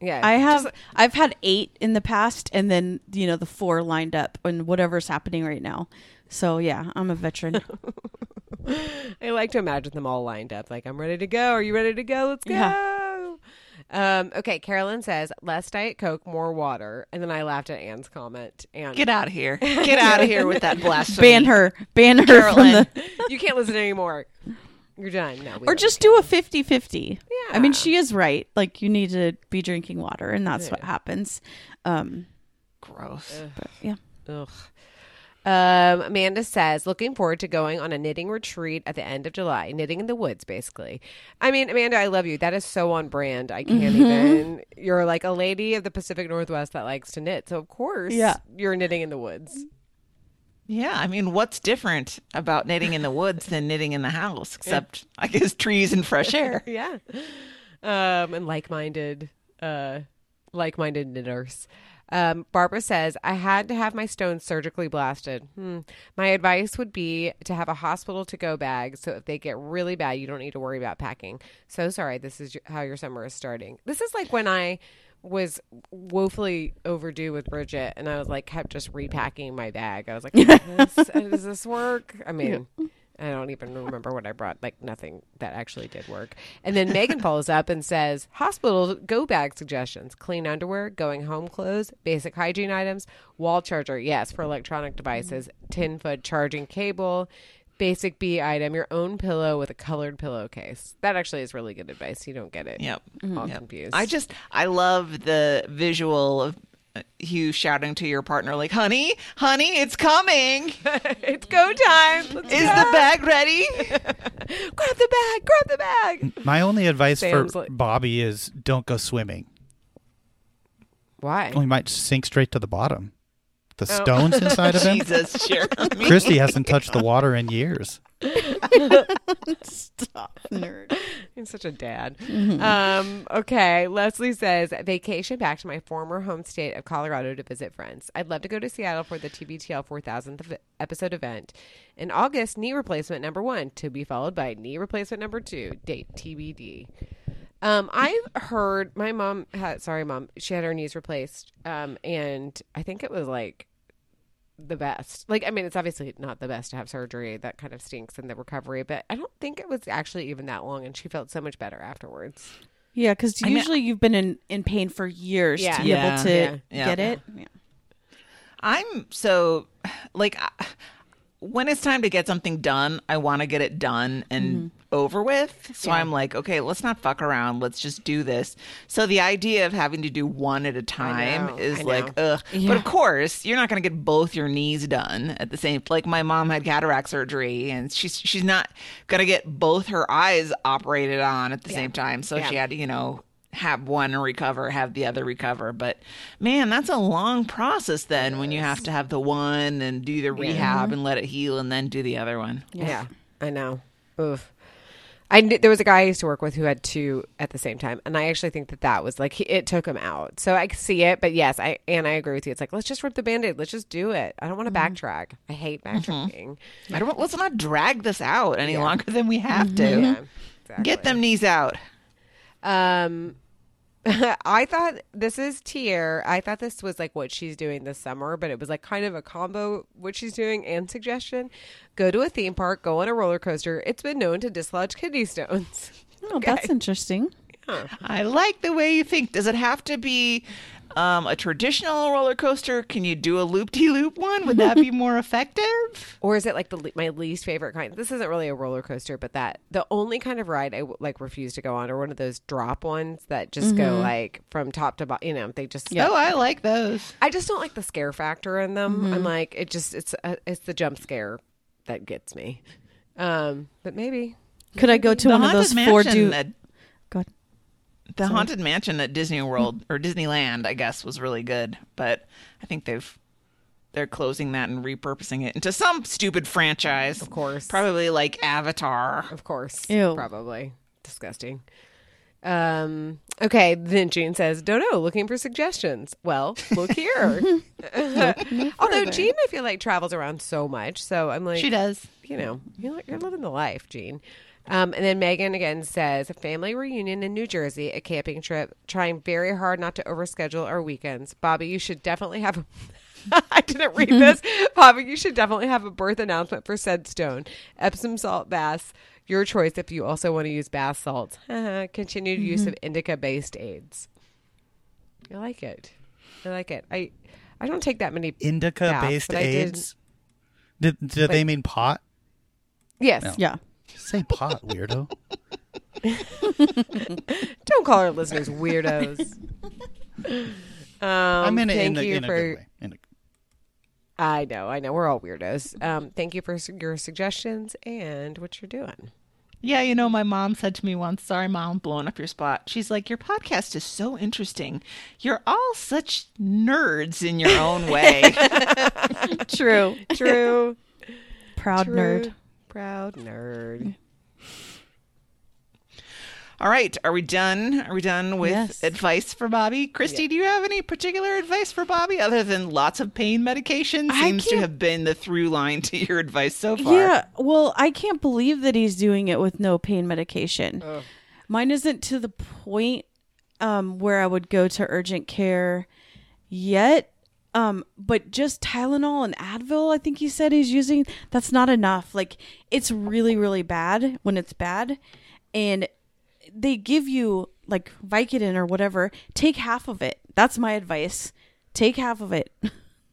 S3: yeah,
S2: I have
S3: just-
S2: I've had eight in the past, and then you know the four lined up, and whatever's happening right now. So yeah, I'm a veteran.
S3: I like to imagine them all lined up. Like, I'm ready to go. Are you ready to go? Let's go.
S2: Yeah.
S3: Um, okay, Carolyn says less Diet Coke, more water, and then I laughed at Ann's comment. And
S4: Get out of here. Get out of here with that blasphemy.
S2: ban her, ban her
S4: Carolyn.
S2: the,
S3: you can't listen anymore. You're done. No, we
S2: or just
S3: you,
S2: do a 50-50. Yeah. I mean, she is right. Like you need to be drinking water, and that's what happens. Um,
S4: Gross.
S2: but yeah.
S3: Ugh. Um, Amanda says, looking forward to going on a knitting retreat at the end of July, knitting in the woods, basically. I mean, Amanda, I love you. That is so on brand. I can't
S2: Mm-hmm.
S3: even. You're like a lady of the Pacific Northwest that likes to knit. So, of course,
S2: Yeah.
S3: you're knitting in the woods.
S4: Yeah, I mean, what's different about knitting in the woods than knitting in the house? Except, I guess, trees and fresh air.
S3: yeah. Um, and like minded, uh, like minded knitters. Um, Barbara says, I had to have my stones surgically blasted. Hmm. My advice would be to have a hospital to go bag. So if they get really bad, you don't need to worry about packing. So sorry, this is how your summer is starting. This is like when I was woefully overdue with Bridget and I was like, kept just repacking my bag. I was like, does this, does this work? I mean, I don't even remember what I brought. Like nothing that actually did work. And then Megan follows up and says, "Hospital go bag suggestions: clean underwear, going home clothes, basic hygiene items, wall charger, yes, for electronic devices, ten foot charging cable." Basic B item, your own pillow with a colored pillowcase. That actually is really good advice. You don't get it.
S4: Yep.
S3: All
S4: Yep.
S3: confused.
S4: I just, I love the visual of you shouting to your partner, like, honey, honey, it's coming.
S3: it's go time. Let's
S4: Is
S3: go.
S4: the bag ready?
S3: grab the bag? Grab the bag.
S1: My only advice
S3: Sam's
S1: for
S3: like-
S1: Bobby is don't go swimming.
S3: Why?
S1: We might sink straight to the bottom. The
S3: Oh.
S1: stones inside of him.
S4: Jesus, Jeremy.
S1: Christy hasn't touched the water in years.
S2: Stop, nerd.
S3: He's such a dad. Um, okay. Leslie says, vacation back to my former home state of Colorado to visit friends. I'd love to go to Seattle for the TBTL 4000th episode event. In August, knee replacement number one, to be followed by knee replacement number two, date TBD. Um, I've heard my mom had, sorry, mom, she had her knees replaced. Um, and I think it was like the best. Like, I mean, it's obviously not the best to have surgery. That kind of stinks in the recovery, but I don't think it was actually even that long, and she felt so much better afterwards.
S2: Yeah, because
S4: I mean-
S2: usually you've been in, in pain for years
S3: Yeah.
S2: to be
S4: Yeah.
S2: able to
S3: Yeah.
S4: Yeah.
S2: get it. Yeah.
S4: I'm so like I- when it's time to get something done, I want to get it done and over with. So I'm like, okay, let's not fuck around. Let's just do this. So the idea of having to do one at a time
S3: know,
S4: is like, ugh.
S2: Yeah.
S4: But of course, you're not going to get both your knees done at the same. Like my mom had cataract surgery, and she's she's not going to get both her eyes operated on at the same time. So
S3: Yeah.
S4: she had to, you know. Have one recover, have the other recover. But man, that's a long process then when you have to have the one and do the rehab mm-hmm. and let it heal and then do the other one.
S3: Yeah, I know. Oof. I knew, there was a guy I used to work with who had two at the same time, and I actually think that that was like he, it took him out. So I see it, but yes, I and I agree with you. It's like let's just rip the band-aid. Let's just do it. I don't want to mm-hmm. backtrack. I hate mm-hmm. backtracking.
S4: I don't. Let's not drag this out any longer than we have to.
S3: Yeah, exactly.
S4: Get them knees out.
S3: Um, I thought this is Tier. I thought this was like what she's doing this summer, but it was like kind of a combo what she's doing and suggestion. Go to a theme park, go on a roller coaster. It's been known to dislodge kidney stones.
S2: Oh, that's interesting. Yeah.
S4: I like the way you think. Does it have to be um, a traditional roller coaster? Can you do a loop de loop one? Would that be more effective?
S3: Or is it like the my least favorite kind? This isn't really a roller coaster, but that the only kind of ride I like refuse to go on are one of those drop ones that just go like from top to bottom. You know, they just.
S4: Oh, I like those.
S3: I just don't like the scare factor in them. I'm like, it just it's uh, it's the jump scare that gets me. Um, but maybe
S2: Could I go to
S4: the
S2: one of those
S4: mansion
S2: four do?
S4: At
S2: Go ahead.
S4: the haunted mansion at Disney World or Disneyland, I guess, was really good. But I think they've they're closing that and repurposing it into some stupid franchise. Of
S3: course.
S4: probably like Avatar.
S3: Of course.
S2: Ew.
S3: Probably. Disgusting. Um, okay, then Jean says, Don't know, looking for suggestions. Well, look here. Although Jean, I feel like travels around so much. So I'm like,
S4: She does.
S3: you know, you're, you're living the life, Jean. Um, and then Megan again says, a family reunion in New Jersey, a camping trip, trying very hard not to overschedule our weekends. Bobby, you should definitely have I didn't read this. Bobby, you should definitely have a birth announcement for said stone. Epsom salt baths, your choice if you also want to use bath salts. Continued use of indica based aids. I like it. I like it. I I don't take that many
S1: Indica
S3: baths,
S1: based
S3: but I did-
S1: AIDS. Did, did they mean pot?
S3: Yes.
S1: No.
S2: Yeah.
S1: Say pot, weirdo.
S3: Don't call our listeners weirdos. Um,
S1: I meant it
S3: thank
S1: in, a,
S3: you
S1: in a
S3: for.
S1: good way. In a,
S3: I know, I know, we're all weirdos. Um, thank you for your suggestions and what you're doing.
S4: Yeah, you know, my mom said to me once, sorry, mom, blowing up your spot. She's like, your podcast is so interesting. You're all such nerds in your own way.
S2: True.
S3: True,
S2: Proud
S3: True.
S2: nerd.
S3: Proud nerd.
S4: all right, are we done? Are we done with
S2: Yes.
S4: advice for Bobby? Christy, do you have any particular advice for Bobby other than lots of pain medication? Seems to have been the through line to your advice so far.
S2: Yeah. Well, I can't believe that he's doing it with no pain medication. Mine isn't to the point um, where I would go to urgent care yet. Um, but just Tylenol and Advil, I think he said he's using. That's not enough. Like it's really, really bad when it's bad, and they give you like Vicodin or whatever. Take half of it. That's my advice. Take half of it.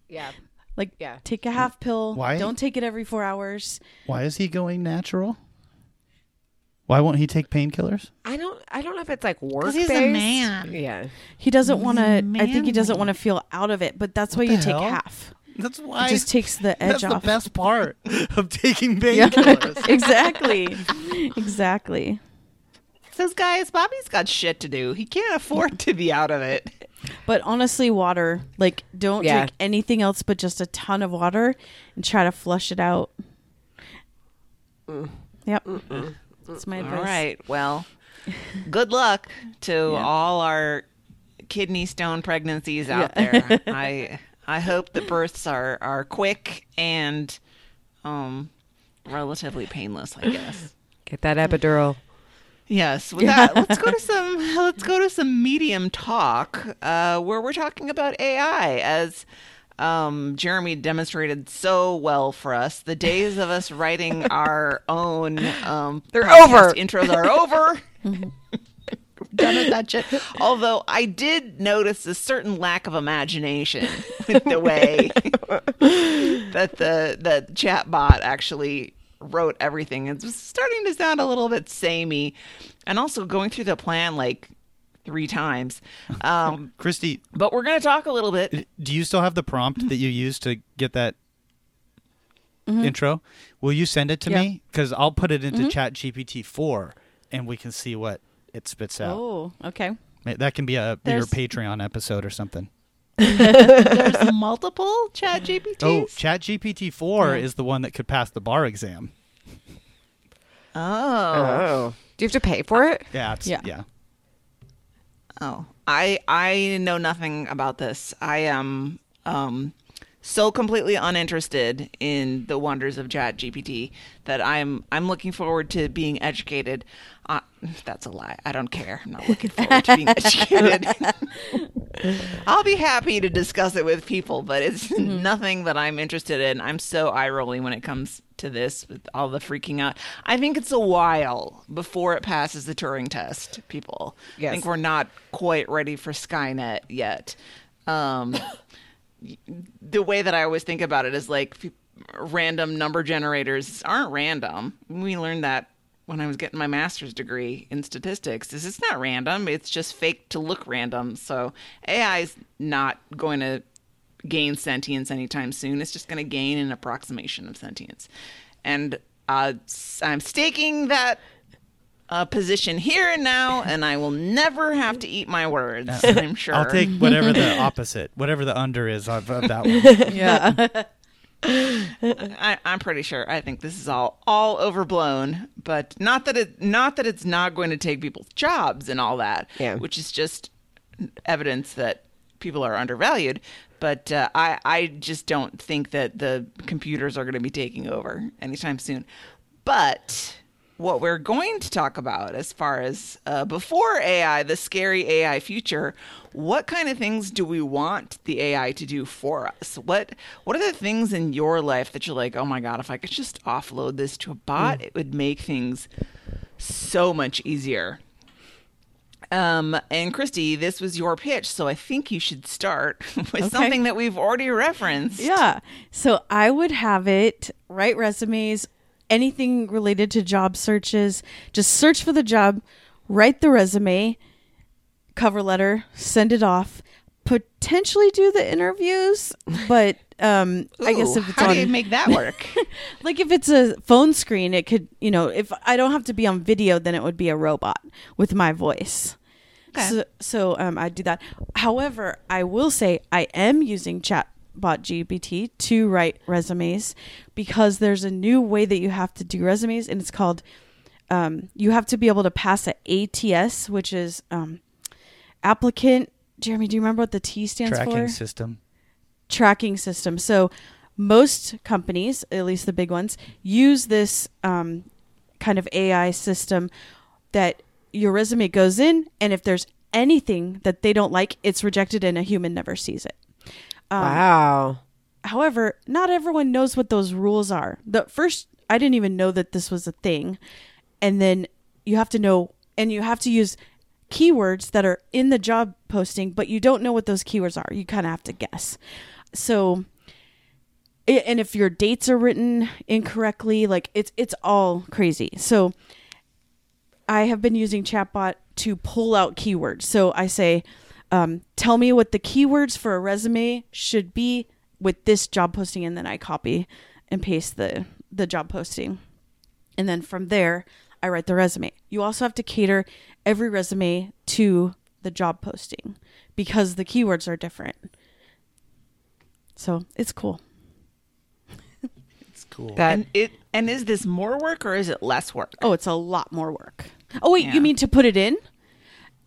S3: Yeah,
S2: like
S3: Yeah.
S2: take a half pill.
S1: Why?
S2: Don't take it every four hours.
S1: why is he going natural? Why won't he take painkillers?
S3: I don't. I don't know if it's like work.
S4: he's a man.
S3: Yeah,
S2: He doesn't want to. I think he doesn't want to feel out of it. But that's why you
S1: the
S2: take
S1: hell?
S2: half.
S1: That's why
S2: It just takes the edge
S1: that's
S2: off.
S1: the best part of taking
S2: Yeah.
S1: painkillers.
S2: exactly. Exactly.
S4: Says, guys, Bobby's got shit to do. He can't afford to be out of it.
S2: But honestly, water. Like, don't
S3: Yeah.
S2: drink anything else but just a ton of water and try to flush it out. Mm. Yep. That's my advice.
S4: All right. Well, good luck to all our kidney stone pregnancies out there. I I hope the births are are quick and um relatively painless, I guess.
S3: get that epidural.
S4: Yes. With that, let's go to some let's go to some medium talk, uh, where we're talking about AI as um, Jeremy demonstrated so well for us. The days of us writing our own um,
S3: They're over.
S4: Intros are over. Done with that shit. Although I did notice a certain lack of imagination with the way that the the chat bot actually wrote everything. It was starting to sound a little bit samey, and also going through the plan like three times. Um,
S1: Christy,
S4: but we're gonna talk a little bit.
S1: do you still have the prompt that you used to get that intro? Will you send it to
S2: Yeah.
S1: me? Because I'll put it into Chat GPT four, and we can see what it spits out.
S2: Oh, okay.
S1: That can be a
S2: There's-
S1: your Patreon episode or something.
S4: There's multiple Chat GPTs.
S1: Oh, Chat GPT four
S2: Yeah.
S1: is the one that could pass the bar exam.
S4: oh,
S3: Oh. Do you have to pay for it?
S1: Yeah, it's,
S2: Yeah.
S1: yeah.
S4: Oh. I I know nothing about this. I am um so completely uninterested in the wonders of Chat GPT that I'm I'm looking forward to being educated. Uh, that's a lie. I don't care. I'm not looking forward to being educated. I'll be happy to discuss it with people, but it's nothing that I'm interested in. I'm so eye rolling when it comes to this with all the freaking out. I think it's a while before it passes the Turing test, people.
S3: Yes.
S4: I think we're not quite ready for Skynet yet. Um, the way that I always think about it is like random number generators aren't random. We learned that when I was getting my master's degree in statistics. Is it's not random. It's just fake to look random. So AI is not going to gain sentience anytime soon. It's just going to gain an approximation of sentience. And uh, s- I'm staking that uh, position here and now, and I will never have to eat my words. I'm sure.
S1: I'll take whatever the opposite, whatever the under is of, of that one.
S2: Yeah.
S4: I, I'm pretty sure. I think this is all all overblown, but not that it not that it's not going to take people's jobs and all that.
S3: Yeah.
S4: which is just evidence that people are undervalued. But uh, I I just don't think that the computers are going to be taking over anytime soon. But what we're going to talk about as far as uh, before AI, the scary AI future, what kind of things do we want the AI to do for us? What what are the things in your life that you're like, oh my god, if I could just offload this to a bot, it would make things so much easier. Um, and Christy, this was your pitch, so I think you should start with
S2: Okay.
S4: something that we've already referenced.
S2: Yeah. So I would have it write resumes, anything related to job searches. Just search for the job, write the resume, cover letter, send it off. Potentially do the interviews, but um, I guess if it's
S4: how
S2: on
S4: do you make that work?
S2: like if it's a phone screen, it could you know if I don't have to be on video, then it would be a robot with my voice.
S4: Okay.
S2: So, so um, I do that. However, I will say I am using Chatbot GPT to write resumes because there's a new way that you have to do resumes, and it's called um, you have to be able to pass a ATS, which is um, applicant. Jeremy, do you remember what the T stands
S1: Tracking
S2: for?
S1: Tracking system.
S2: tracking system. So most companies, at least the big ones, use this um, kind of AI system that your resume goes in, and if there's anything that they don't like, it's rejected, and a human never sees it. Um,
S3: wow.
S2: However, not everyone knows what those rules are. The first, I didn't even know that this was a thing, and then you have to know, and you have to use keywords that are in the job posting, but you don't know what those keywords are. You kind of have to guess. So, and if your dates are written incorrectly, like it's it's all crazy. So, I have been using Chatbot to pull out keywords. So I say, um, tell me what the keywords for a resume should be with this job posting, and then I copy and paste the the job posting, and then from there I write the resume. You also have to cater every resume to the job posting because the keywords are different. So it's cool.
S1: It's cool.
S3: That
S4: and it and is this more work or is it less work?
S2: Oh, it's a lot more work. Oh wait,
S4: Yeah.
S2: you mean to put it in?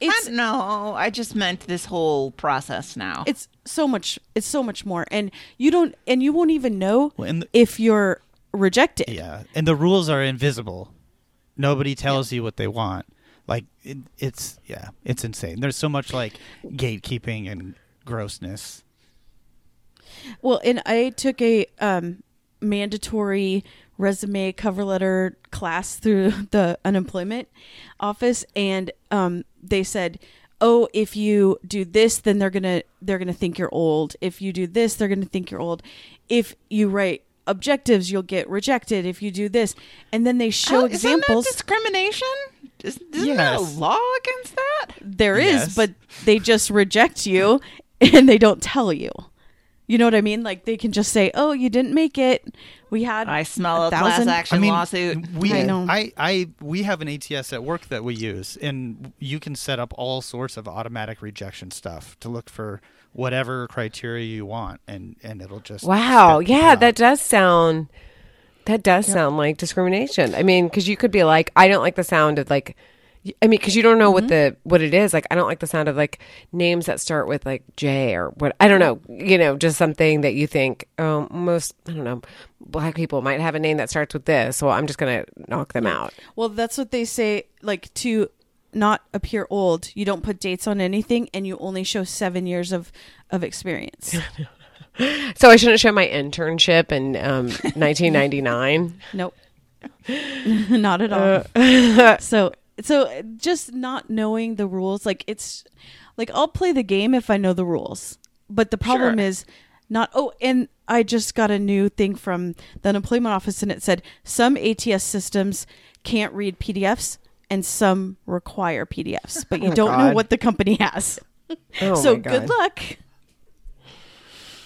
S2: It's
S4: I, no, I just meant this whole process now.
S2: it's so much it's so much more and you don't and you won't even know
S1: Well, and the-
S2: if you're rejected
S1: Yeah, and the rules are invisible. Nobody tells you what they want. Like it, it's yeah, it's insane. There's so much like gatekeeping and grossness.
S2: Well, and I took a um, mandatory resume cover letter class through the unemployment office, and um, they said, "Oh, if you do this, then they're gonna they're gonna think you're old. If you do this, they're gonna think you're old. If you write." objectives you'll get rejected if you do this and then they show
S4: Oh, isn't that
S2: examples
S4: discrimination? Is, isn't there a law against that?
S2: There is,
S1: Yes.
S2: but they just reject you and they don't tell you. You know what I mean? Like they can just say, "Oh, you didn't make it. We had
S4: I smell a, class action
S1: I mean,
S4: lawsuit.
S1: we
S2: I know.
S1: I, I we have an ATS at work that we use, and you can set up all sorts of automatic rejection stuff to look for whatever criteria you want, and and it'll just
S3: Wow. Yeah,
S1: out.
S3: that does sound that does sound like discrimination. I mean, cuz you could be like I don't like the sound of like y- I mean, cuz you don't know what the what it is. Like I don't like the sound of like names that start with like J or what I don't know, you know, just something that you think oh, most I don't know, black people might have a name that starts with this, so I'm just going to knock them out.
S2: Well, that's what they say like to not appear old. You don't put dates on anything and you only show 7 years of of experience.
S3: So I shouldn't show my internship in um 1999.
S2: nope. not at all.
S3: Uh.
S2: so so just not knowing the rules like it's like I'll play the game if I know the rules. But the problem
S4: Sure.
S2: is not oh and I just got a new thing from the unemployment office and it said some ATS systems can't read PDFs and some require PDFs, but you don't know
S3: Oh,
S2: what the company has.
S3: Oh
S2: so good luck.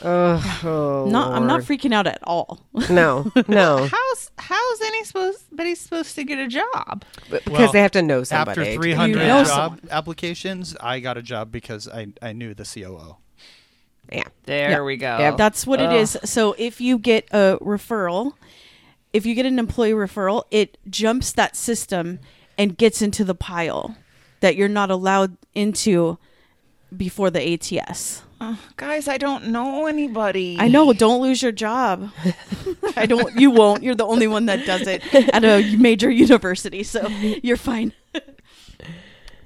S3: Ugh, oh,
S2: Not I'm not freaking out at all.
S3: No, no,
S4: How's how's any supposed but he's supposed to get a job?
S3: because
S1: Well,
S3: they have to know somebody.
S1: After 300
S2: You know
S1: job applications, I got a job because I I knew the COO.
S3: Yeah.
S4: There
S2: Yeah.
S4: we go.
S3: Yep.
S2: That's what it
S4: Ugh.
S2: is. So if you get a referral, if you get an employee referral, it jumps that system and gets into the pile that you're not allowed into before the ATS.
S4: Uh, guys, I don't know anybody.
S2: I know, don't lose your job. I don't you won't. You're the only one that does it at a major university, so you're fine.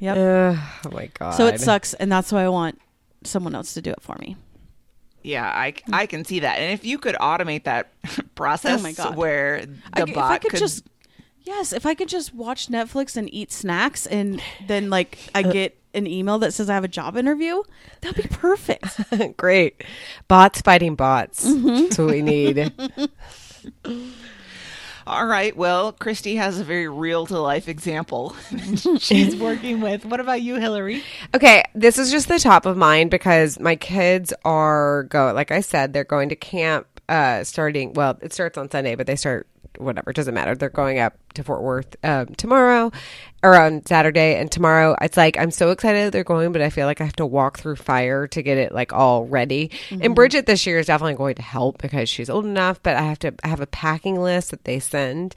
S2: Yep.
S3: Ugh, oh my god.
S2: so it sucks and that's why I want someone else to do it for me.
S4: Yeah, I, I can see that. And if you could automate that process
S2: Oh my God.
S4: where
S2: I
S4: the
S2: c-
S4: bot
S2: if I could,
S4: could
S2: just yes, if I could just watch Netflix and eat snacks and then like I get an email that says I have a job interview, that'd be perfect.
S3: Great. Bots fighting bots.
S2: Mm-hmm.
S3: That's what we need.
S4: All right. Well, Christy has a very real to life example she's working with. What about you, Hillary?
S3: Okay, this is just the top of mind because my kids are go like I said, they're going to camp uh starting well, it starts on Sunday, but they start whatever, it doesn't matter. They're going up to Fort Worth um, tomorrow or on Saturday and tomorrow it's like I'm so excited they're going, but I feel like I have to walk through fire to get it like all ready. And Bridget this year is definitely going to help because she's old enough, but I have to have a packing list that they send.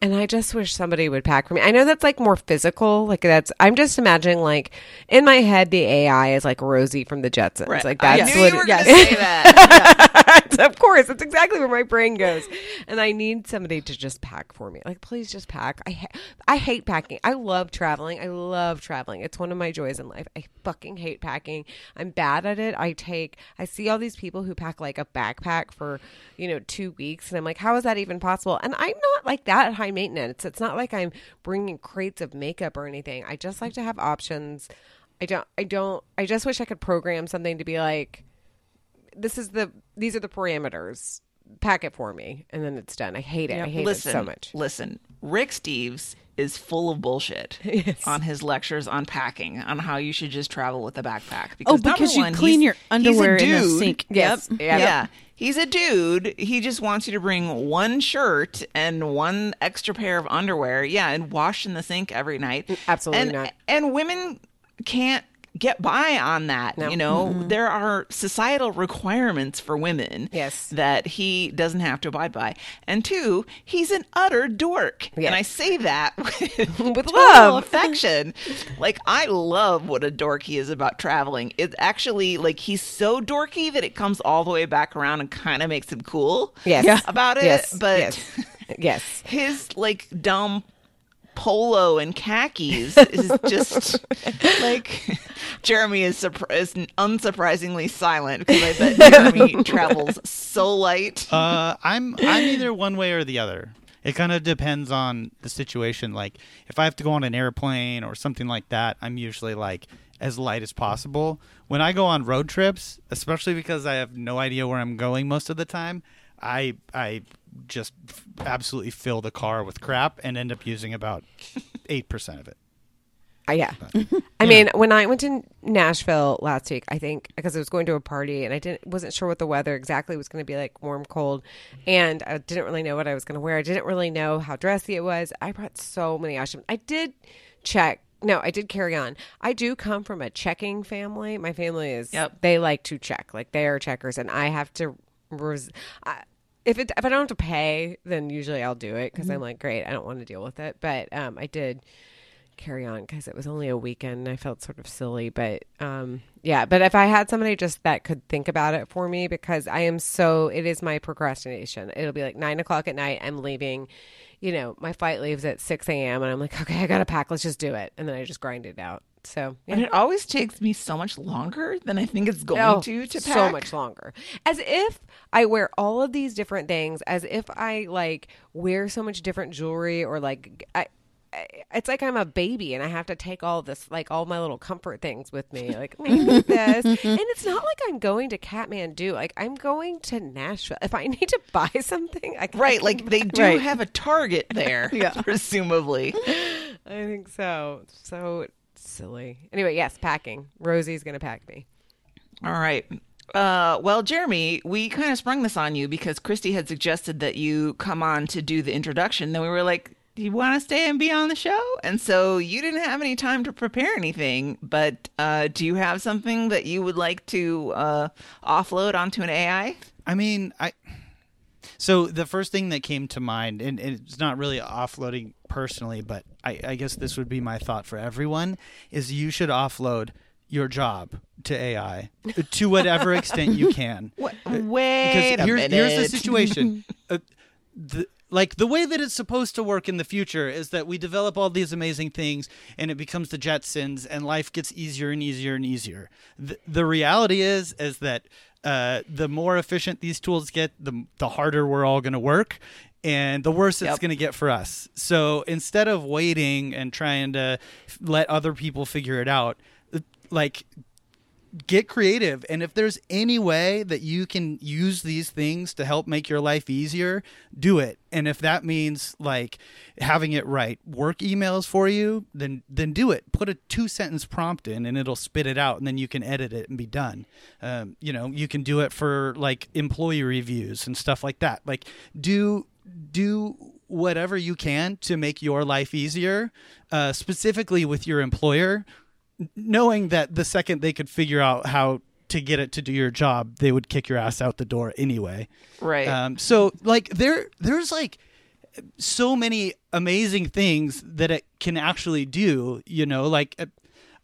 S3: And I just wish somebody would pack for me. I know that's like more physical. Like that's I'm just imagining like in my head the AI is like Rosie from the Jetsons. Like
S4: I
S3: that's
S4: knew
S3: what
S4: you were
S3: yes.
S4: going to say that.
S3: of course, that's exactly where my brain goes. And I need somebody to just pack for me. Like, please just pack. I ha- I hate packing. I love traveling. I love traveling. It's one of my joys in life. I fucking hate packing. I'm bad at it. I take. I see all these people who pack like a backpack for you know two weeks, and I'm like, how is that even possible? And I'm not like that high maintenance. It's not like I'm bringing crates of makeup or anything. I just like to have options. I don't. I don't. I just wish I could program something to be like this is the these are the parameters. Pack it for me, and then it's done. I hate it. I hate
S4: listen,
S3: it so much.
S4: Listen, Rick Steves is full of bullshit on his lectures on packing, on how you should just travel with a backpack.
S2: Oh, because you
S4: one,
S2: clean your underwear in the sink.
S3: Yes.
S2: Yep.
S3: Yeah.
S4: Yeah. He's a dude. He just wants you to bring one shirt and one extra pair of underwear. Yeah, and wash in the sink every night.
S3: Absolutely
S4: and,
S3: not.
S4: And women can't get by on that.
S3: No.
S4: You know, mm-hmm. there are societal requirements for women.
S3: Yes.
S4: That he doesn't have to abide by. And two, he's an utter dork.
S3: Yes.
S4: And I say that with,
S3: With love.
S4: affection. like I love what a dork he is about traveling. It's actually like he's so dorky that it comes all the way back around and kind of makes him cool.
S3: Yes. Yeah.
S4: About it.
S3: Yes.
S4: But
S3: yes. yes.
S4: his like dumb polo and khakis is just like Jeremy is, surpri- is unsurprisingly silent because I bet Jeremy travels so light.
S1: Uh, I'm I'm either one way or the other. It kind of depends on the situation. Like if I have to go on an airplane or something like that, I'm usually like as light as possible. When I go on road trips, especially because I have no idea where I'm going most of the time, I I just f- absolutely fill the car with crap and end up using about eight percent of it.
S3: Uh, yeah. I mean, when I went to Nashville last week, I think because I was going to a party and I didn't wasn't sure what the weather exactly was going to be like, warm, cold, and I didn't really know what I was going to wear. I didn't really know how dressy it was. I brought so many items. I did check. No, I did carry on. I do come from a checking family. My family is
S4: Yep.
S3: they like to check, like they are checkers, and I have to. Res- I, if it if I don't have to pay, then usually I'll do it because I'm like, great, I don't want to deal with it. But um, I did carry on because it was only a weekend and I felt sort of silly. But um, yeah, but if I had somebody just that could think about it for me, because I am so, it is my procrastination. It'll be like nine o'clock at night. I'm leaving, you know, my flight leaves at 6 a.m. and I'm like, okay, I got to pack. Let's just do it. And then I just grind it out. So,
S4: And it always takes me so much longer than I think it's going
S3: Oh,
S4: to to pack.
S3: so much longer. As if I wear all of these different things, as if I like wear so much different jewelry or like I. It's like I'm a baby and I have to take all this, like all my little comfort things with me. Like, this. and it's not like I'm going to Kathmandu. Like, I'm going to Nashville. If I need to buy something, I can
S4: Right, like they do
S3: Right.
S4: have a target there, yeah. presumably.
S3: I think so. So silly. Anyway, yes, packing. Rosie's going to pack me.
S4: All right. Uh, well, Jeremy, we kind of sprung this on you because Christy had suggested that you come on to do the introduction. Then we were like, do you want to stay and be on the show? And so you didn't have any time to prepare anything, but uh, do you have something that you would like to uh, offload onto an AI?
S1: I mean, I. So the first thing that came to mind, and, and it's not really offloading personally, but I, I guess this would be my thought for everyone, is you should offload your job to AI to whatever extent you can.
S4: What?
S1: Because
S4: Wait a
S1: here's, here's the situation. uh, the, like the way that it's supposed to work in the future is that we develop all these amazing things and it becomes the Jetsons and life gets easier and easier and easier. The, the reality is is that uh, the more efficient these tools get, the the harder we're all going to work. And the worse it's going to get for us. So instead of waiting and trying to f- let other people figure it out, like get creative. And if there's any way that you can use these things to help make your life easier do it. And if that means like having it write work emails for you then then do it. Put a two sentence prompt in and it'll spit it out and then you can edit it and be done. Um, you know you can do it for like employee reviews and stuff like that. Like do do whatever you can to make your life easier uh, specifically with your employer knowing that the second they could figure out how to get it to do your job, they would kick your ass out the door anyway.
S4: right.
S1: Um, so like there, there's like so many amazing things that it can actually do. You know, like.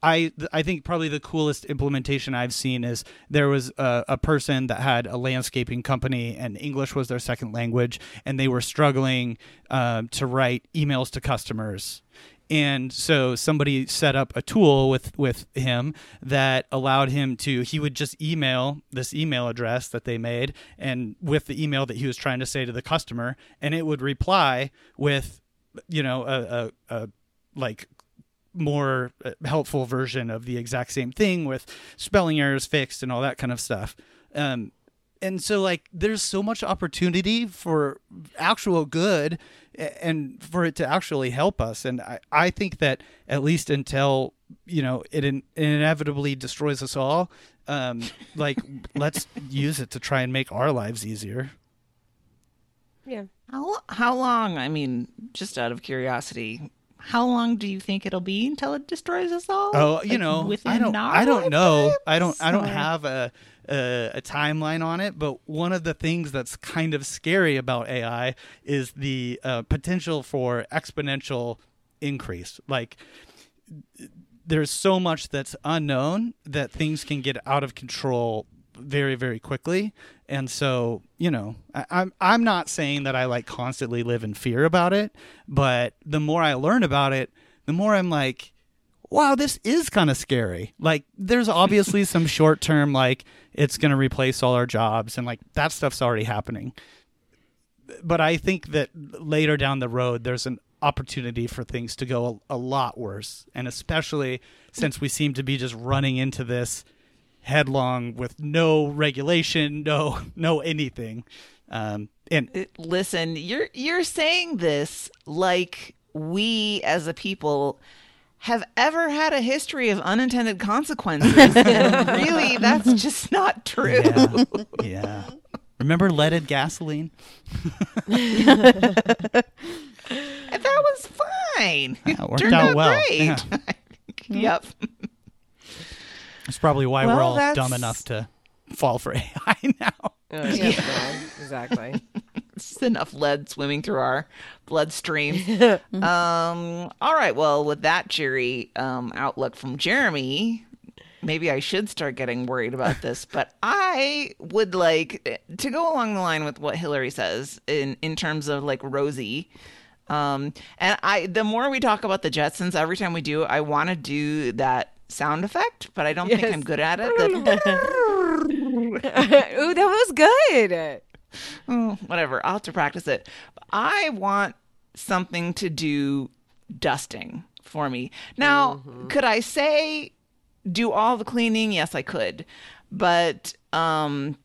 S1: I I think probably the coolest implementation I've seen is there was a, a person that had a landscaping company and English was their second language and they were struggling um, to write emails to customers. And so somebody set up a tool with with him that allowed him to he would just email this email address that they made and with the email that he was trying to say to the customer and it would reply with you know a, a, a like more uh, helpful version of the exact same thing with spelling errors fixed and all that kind of stuff um and so like there's so much opportunity for actual good and for it to actually help us and i, I think that at least until you know it, in, it inevitably destroys us all um like let's use it to try and make our lives easier
S3: Yeah.
S4: How how long? I mean, just out of curiosity, how long do you think it'll be until it destroys us all?
S1: Oh, you
S4: Like,
S1: know,
S4: within
S1: I don't, I don't know. I don't, I don't have a, a a timeline on it. But one of the things that's kind of scary about AI is the uh, potential for exponential increase. Like, there's so much that's unknown that things can get out of control very very quickly. And so you know I, i'm i'm not saying that i like constantly live in fear about it but the more i learn about it the more i'm like wow this is kind of scary. Like there's obviously some short term like it's going to replace all our jobs and like that stuff's already happening. But i think that later down the road there's an opportunity for things to go a, a lot worse. And especially since we seem to be just running into this headlong with no regulation, no no anything. Um, and
S4: Uh, Listen, you're you're saying this like we as a people have ever had a history of unintended consequences. and really, that's just not true.
S1: yeah, yeah. Remember leaded gasoline?
S4: And that was fine.
S1: Yeah, it worked
S4: Turned
S1: out
S4: out
S1: well.
S4: great.
S1: Yeah.
S4: yep.
S1: That's probably why we're all
S4: that's-
S1: dumb enough to fall for AI now.
S3: Uh, yeah, yeah, exactly.
S4: It's just enough lead swimming through our bloodstream. um, all right. Well, with that cheery um, outlook from Jeremy, maybe I should start getting worried about this. But I would like to go along the line with what Hillary says in in terms of like Rosie. Um, and I, the more we talk about the Jetsons, every time we do, I want to do that sound effect, but I don't think I'm good at it.
S3: Ooh, that was good.
S4: Oh, whatever. I'll have to practice it. I want something to do dusting for me. Now, could I say do all the cleaning? Yes, I could. But um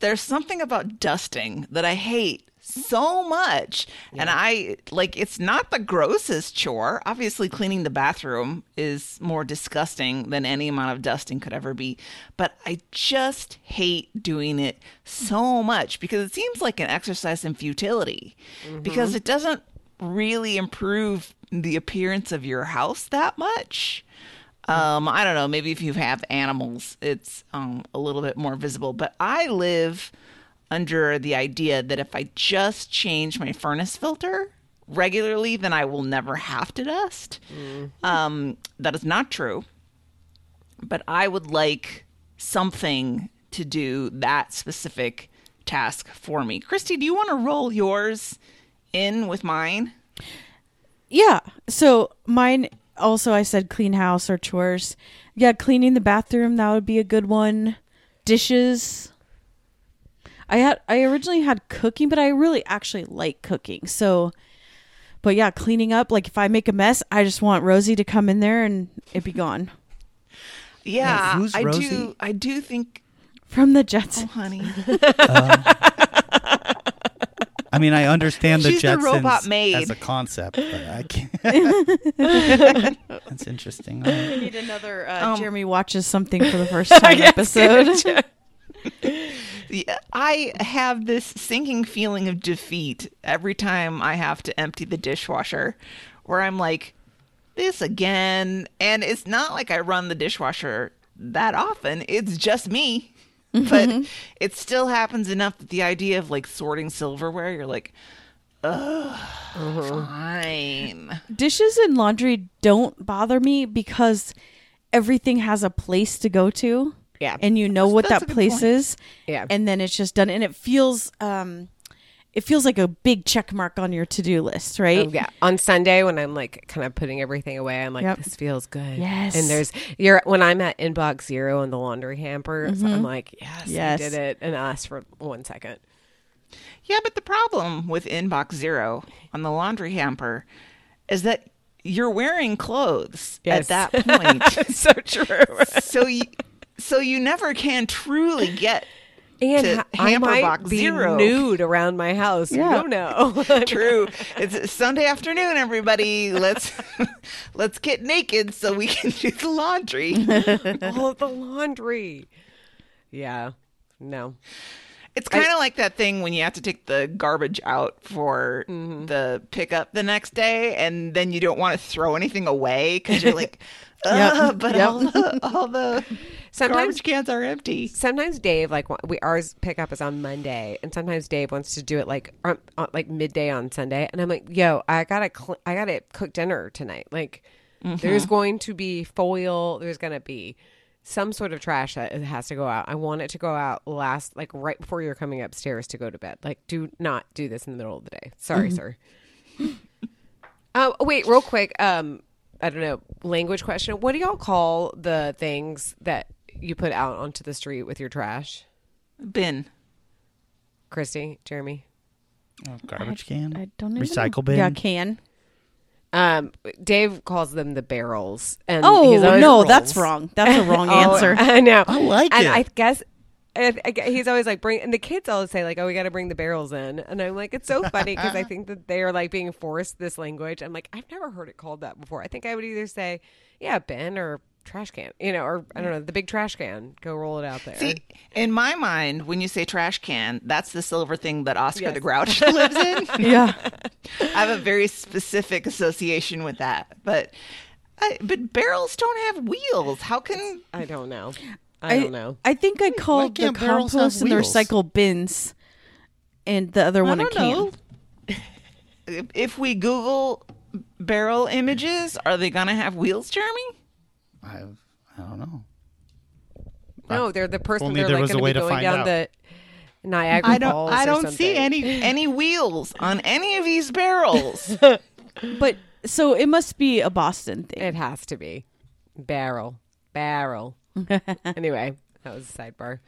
S4: there's something about dusting that I hate so much. And I like it's not the grossest chore. Obviously cleaning the bathroom is more disgusting than any amount of dusting could ever be, but I just hate doing it so much because it seems like an exercise in futility. Because it doesn't really improve the appearance of your house that much. Um, I don't know. Maybe if you have animals, it's um, a little bit more visible. But I live under the idea that if I just change my furnace filter regularly, then I will never have to dust. Um, that is not true. But I would like something to do that specific task for me. Christy, do you want to roll yours in with mine?
S2: Yeah. So mine also I said clean house or chores. Yeah, cleaning the bathroom, that would be a good one. Dishes. I had I originally had cooking, but I really actually like cooking. So but yeah, cleaning up, like if I make a mess, I just want Rosie to come in there and it be gone.
S4: Yeah,
S1: who's
S4: I
S1: Rosie?
S4: do. I do think.
S2: From the Jets.
S4: Oh, honey.
S1: I mean, I understand the
S4: She's the
S1: Jetsons
S4: robot maid.
S1: as a concept, but I can't. That's interesting. All right.
S2: We need another uh,
S4: Um,
S2: Jeremy watches something for the first time episode.
S4: I have this sinking feeling of defeat every time I have to empty the dishwasher, where I'm like, this again. And it's not like I run the dishwasher that often, it's just me. Mm-hmm. But it still happens enough that the idea of like sorting silverware, you're like, ugh, mm-hmm. fine.
S2: Dishes and laundry don't bother me because everything has a place to go to.
S3: Yeah.
S2: And you know what
S4: that's
S2: that place
S4: point.
S2: is.
S3: Yeah.
S2: And then it's just done and it feels um it feels like a big check mark on your to-do list, right?
S3: Oh, yeah. On Sunday when I'm like kind of putting everything away, I'm like,
S2: Yep.
S3: this feels good.
S2: Yes.
S3: And there's you're when I'm at inbox zero in the laundry hamper, so I'm like, yes,
S2: Yes.
S3: I did it, and ask for one second.
S4: Yeah, but the problem with inbox zero on the laundry hamper is that you're wearing clothes
S3: Yes.
S4: at that point.
S3: So true.
S4: so you so you never can truly get
S3: And
S4: To
S3: I
S4: hamper
S3: might
S4: box
S3: be
S4: zero.
S3: nude around my house.
S2: Yeah.
S3: Don't know.
S4: true. It's Sunday afternoon, everybody. Let's let's get naked so we can do the laundry.
S3: All of oh, the laundry. Yeah. No.
S4: It's kind of like that thing when you have to take the garbage out for mm-hmm. the pickup the next day, and then you don't want to throw anything away because you're like, Ugh, but
S2: Yep.
S4: all the all the
S3: Sometimes
S4: garbage cans are empty.
S3: sometimes Dave like we ours pickup is on Monday, and sometimes Dave wants to do it like um, uh, like midday on Sunday, and I'm like, yo, I gotta cl- I gotta cook dinner tonight. Like, there's going to be foil. There's gonna be some sort of trash that has to go out. I want it to go out last, like right before you're coming upstairs to go to bed. Like, do not do this in the middle of the day. Sorry, sir. Oh, wait, real quick. Um, I don't know. Language question. What do y'all call the things that you put out onto the street with your trash?
S4: Bin.
S3: Christy, Jeremy.
S1: Garbage can.
S2: I don't even
S1: Recycle
S2: know.
S1: bin.
S2: Yeah, can.
S3: Um, Dave calls them the barrels. And
S2: Oh
S3: he's always-
S2: no, that's wrong. That's a wrong
S3: Oh,
S2: answer.
S3: I know.
S1: I like
S3: and
S1: it.
S3: I guess and I gue- he's always like bring and the kids always say like oh we got to bring the barrels in and i'm like it's so funny because i think that they're like being forced this language i'm like i've never heard it called that before i think i would either say yeah bin or trash can you know or i don't know the big trash can go roll it out there
S4: See, in my mind, when you say trash can, that's the silver thing that Oscar
S3: Yes.
S4: the Grouch lives in.
S2: yeah.
S4: I have a very specific association with that. But I, but barrels don't have wheels. How can
S3: i don't know i, don't know
S2: I think I called the
S1: can't barrels have
S2: compost and the recycle bins, and the other one
S4: I
S2: a
S4: don't
S2: can.
S4: know. If- If we Google barrel images, are they gonna have wheels, Jeremy?
S1: I, I don't know.
S3: no they're the person
S1: only
S3: they're
S1: there
S3: like
S1: was a
S3: going
S1: way
S3: to
S1: to
S3: be going
S1: find
S3: down
S1: out.
S3: the niagara
S4: I don't.
S3: Falls
S4: I don't see any any wheels on any of these barrels.
S2: But so it must be a Boston thing.
S3: It has to be barrel, barrel. anyway, that was a sidebar.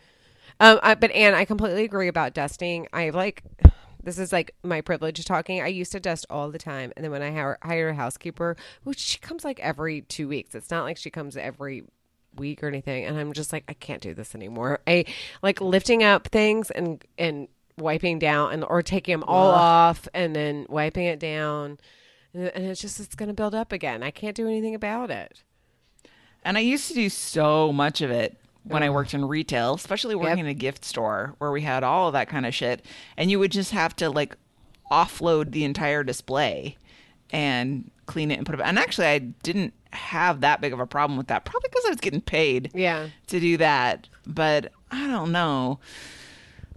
S3: Um, I, but Ann, I completely agree about dusting. I like this is like my privilege talking. I used to dust all the time, and then when I hire, hire a housekeeper, which she comes like every two weeks. It's not like she comes every week or anything, and I'm just like, I can't do this anymore. I like lifting up things and and wiping down and or taking them all off and then wiping it down and and it's just it's going to build up again i can't do anything about it
S4: And I used to do so much of it when I worked in retail, especially working in a gift store where we had all of that kind of shit. And you would just have to like offload the entire display and clean it and put it. And actually, I didn't have that big of a problem with that, probably because I was getting paid
S3: Yeah.
S4: to do that. But I don't know.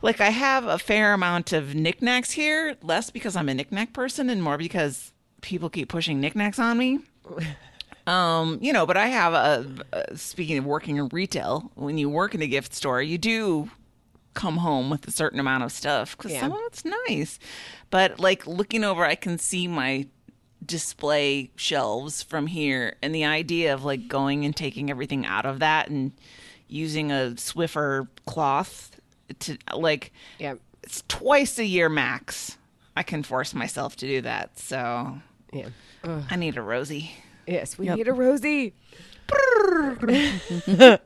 S4: Like I have a fair amount of knickknacks here, less because I'm a knickknack person and more because people keep pushing knickknacks on me. Um, you know, but I have a, a speaking of working in retail, when you work in a gift store, you do come home with a certain amount of stuff because
S3: Yeah.
S4: some of it's nice. But like looking over, I can see my display shelves from here, and the idea of like going and taking everything out of that and using a Swiffer cloth to like
S3: Yeah.
S4: it's twice a year max. I can force myself to do that. So
S3: Yeah.
S4: I need a Rosie.
S3: Yes, we
S2: Yep.
S3: need a Rosie.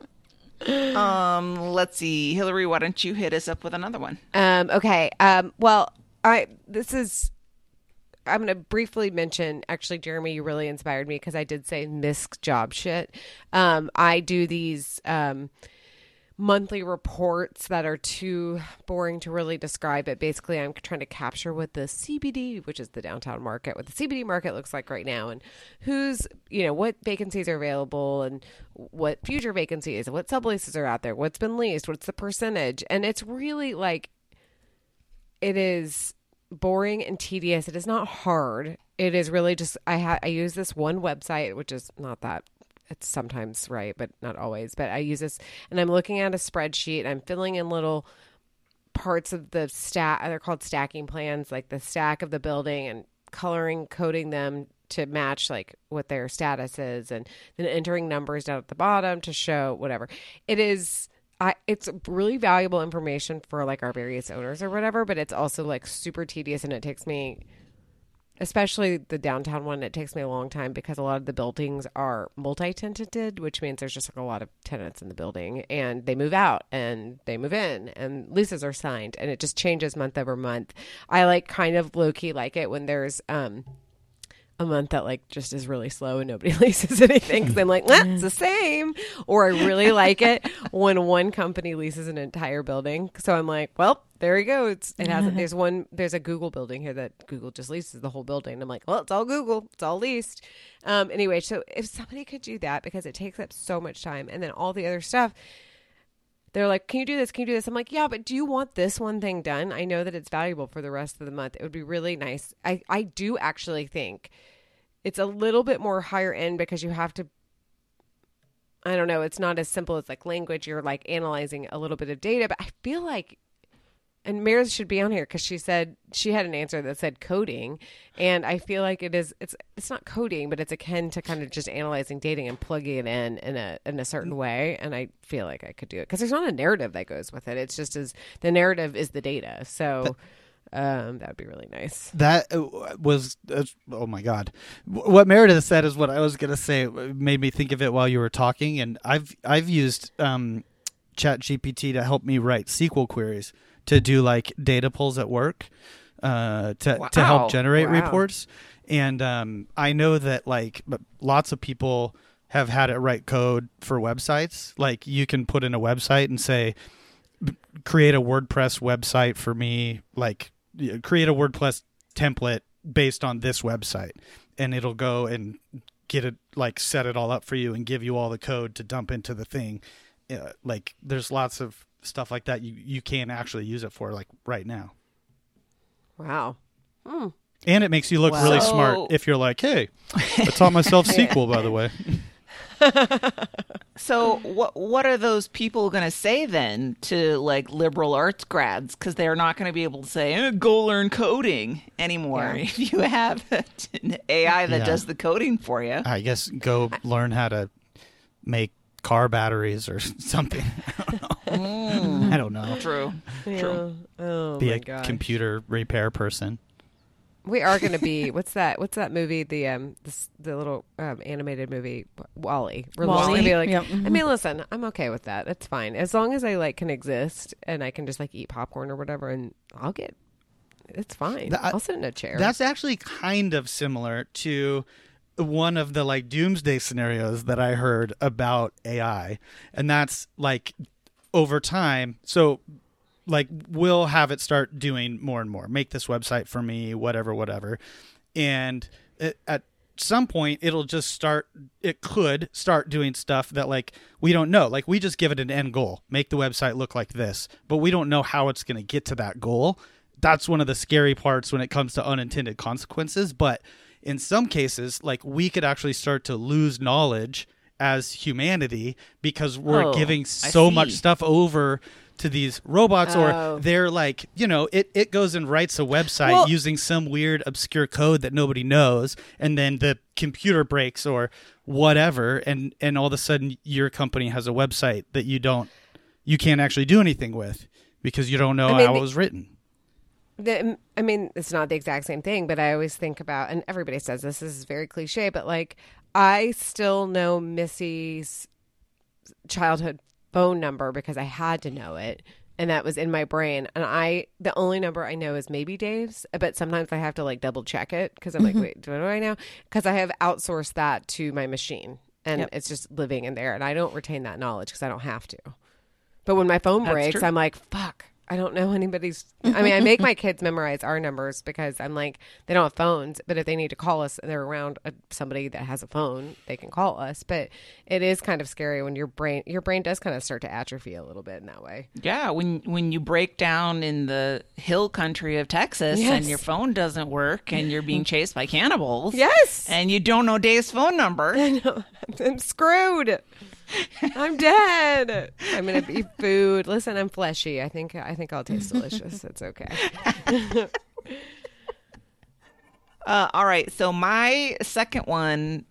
S4: Um, let's see, Hillary. Why don't you hit us up with another one?
S3: Um, okay. Um, well, I this is I'm going to briefly mention actually Jeremy you really inspired me because I did say misc job shit. Um, I do these um monthly reports that are too boring to really describe it. Basically, I'm trying to capture what the CBD, which is the downtown market, what the CBD market looks like right now and who's, you know, what vacancies are available and what future vacancies, what subleases are out there, what's been leased, what's the percentage. And it's really like it is boring and tedious. It is not hard. It is really just I ha- I use this one website, which is not that it's sometimes right, but not always. But I use this, and I'm looking at a spreadsheet. I'm filling in little parts of the stack. They're called stacking plans, like the stack of the building, and coloring, coding them to match like what their status is, and then entering numbers down at the bottom to show whatever it is. I, it's really valuable information for like our various owners or whatever, but it's also like super tedious and it takes me especially the downtown one it takes me a long time because a lot of the buildings are multi-tenanted which means there's just like a lot of tenants in the building and they move out and they move in and leases are signed and it just changes month over month. I like kind of low-key like it when there's um a month that like just is really slow and nobody leases anything because I'm like, nah, it's the same. Or I really like it when one company leases an entire building. So I'm like, well, there you go. It's it hasn't. There's one. There's a Google building here that Google just leases the whole building. And I'm like, well, it's all Google. It's all leased. Um. Anyway, so if somebody could do that because it takes up so much time, and then all the other stuff. They're like, can you do this? Can you do this? I'm like, yeah, but do you want this one thing done? I know that it's valuable for the rest of the month. It would be really nice. I, I do actually think it's a little bit more higher end because you have to I don't know, it's not as simple as like language. You're like analyzing a little bit of data, but I feel like, and Meredith should be on here because she said she had an answer that said coding, and I feel like it is. It's it's not coding, but it's akin to kind of just analyzing dating and plugging it in in a in a certain way. And I feel like I could do it because there's not a narrative that goes with it. It's just as the narrative is the data. So. Um, that would be really nice.
S1: That uh, was uh, oh my god. What Meredith said is what I was gonna say. It made me think of it while you were talking, and I've I've used um, Chat GPT to help me write SQL queries to do like data pulls at work, uh, to to help generate
S3: Wow.
S1: reports. And um, I know that like lots of people have had it write code for websites. Like you can put in a website and say, create a WordPress website for me, like create a WordPress template based on this website, and it'll go and get it like set it all up for you and give you all the code to dump into the thing. Uh, like there's lots of stuff like that you you can actually use it for like right now.
S3: Wow. Hmm.
S1: And it makes you look really
S4: So-
S1: smart if you're like, "Hey, I taught myself SQL by the way."
S4: So what what are those people going to say then to like liberal arts grads because they're not going to be able to say eh, go learn coding anymore
S3: Yeah.
S4: if you have an AI that
S1: Yeah.
S4: does the coding for you.
S1: I guess go learn how to make car batteries or something. I don't know.
S4: True. True.
S3: Yeah. Oh
S1: Be
S3: my
S1: a
S3: gosh.
S1: computer repair person.
S3: We are going to be. What's that? What's that movie? The um, this, the little um, animated movie, Wall-E. We're
S2: Wall-E?
S3: gonna be like.
S2: Yep.
S3: I mean, listen, I'm okay with that. That's fine as long as I like can exist and I can just like eat popcorn or whatever, and I'll get. It's fine.
S1: That-
S3: I'll sit in a chair.
S1: That's actually kind of similar to one of the like doomsday scenarios that I heard about AI. And that's like over time. So like we'll have it start doing more and more. Make this website for me, whatever, whatever. And it, at some point it'll just start it could start doing stuff that like we don't know like we just give it an end goal make the website look like this but we don't know how it's going to get to that goal that's one of the scary parts when it comes to unintended consequences but in some cases like we could actually start to lose knowledge as humanity because we're
S4: Oh,
S1: giving so much stuff over to these robots
S3: Oh.
S1: or they're like you know it, it goes and writes a website
S3: Well-
S1: using some weird obscure code that nobody knows and then the computer breaks or whatever and and all of a sudden your company has a website that you don't you can't actually do anything with because you don't know
S3: I mean,
S1: how it was written
S3: The, I mean, it's not the exact same thing, but I always think about, and everybody says this, this is very cliche, but like, I still know Missy's childhood phone number because I had to know it. And that was in my brain. And I, the only number I know is maybe Dave's, but sometimes I have to like double check it because I'm like, mm-hmm. wait, what do I know? Because I have outsourced that to my machine and it's just living in there. And I don't retain that knowledge because I don't have to. But when my phone
S4: That's
S3: breaks,
S4: true.
S3: I'm like, fuck. I don't know anybody's. I mean, I make my kids memorize our numbers because I'm like, they don't have phones, but if they need to call us and they're around a, somebody that has a phone, they can call us. But it is kind of scary when your brain, your brain does kind of start to atrophy a little bit in that way.
S4: Yeah, when when you break down in the hill country of Texas
S3: Yes.
S4: and your phone doesn't work and you're being chased by cannibals.
S3: Yes,
S4: And you don't know Dave's phone number.
S3: I'm screwed. I'm dead. I'm gonna be food. Listen, I'm fleshy. I think I think I'll taste delicious. It's okay.
S4: Uh, all right. So my second one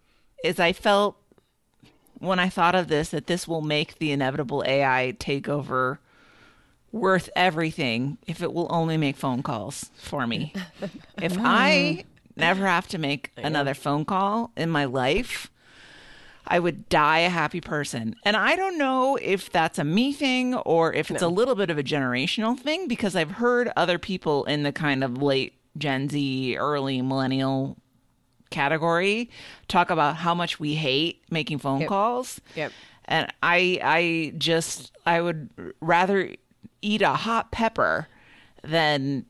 S4: is I felt when I thought of this that this will make the inevitable AI takeover worth everything if it will only make phone calls for me. if I never have to make another phone call in my life, I would die a happy person. And I don't know if that's a me thing or if it's a little bit of a generational thing because I've heard other people in the kind of late Gen Z, early millennial category talk about how much we hate making phone
S3: Yep.
S4: calls.
S3: Yep.
S4: And I I just I would rather eat a hot pepper than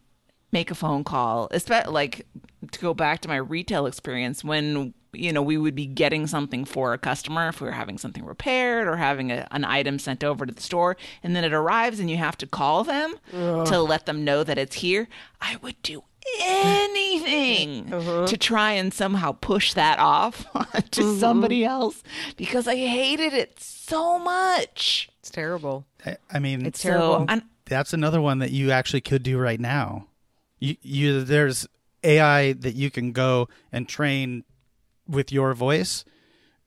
S4: make a phone call. Especially like to go back to my retail experience when you know we would be getting something for a customer if we were having something repaired or having a, an item sent over to the store and then it arrives and you have to call them to let them know that it's here i would do anything uh-huh. to try and somehow push that off to mm-hmm. somebody else because I hated it so much.
S3: It's terrible.
S1: I, I mean,
S3: It's
S4: So,
S3: terrible.
S4: and
S1: that's another one that you actually could do right now. You, you there's AI that you can go and train with your voice,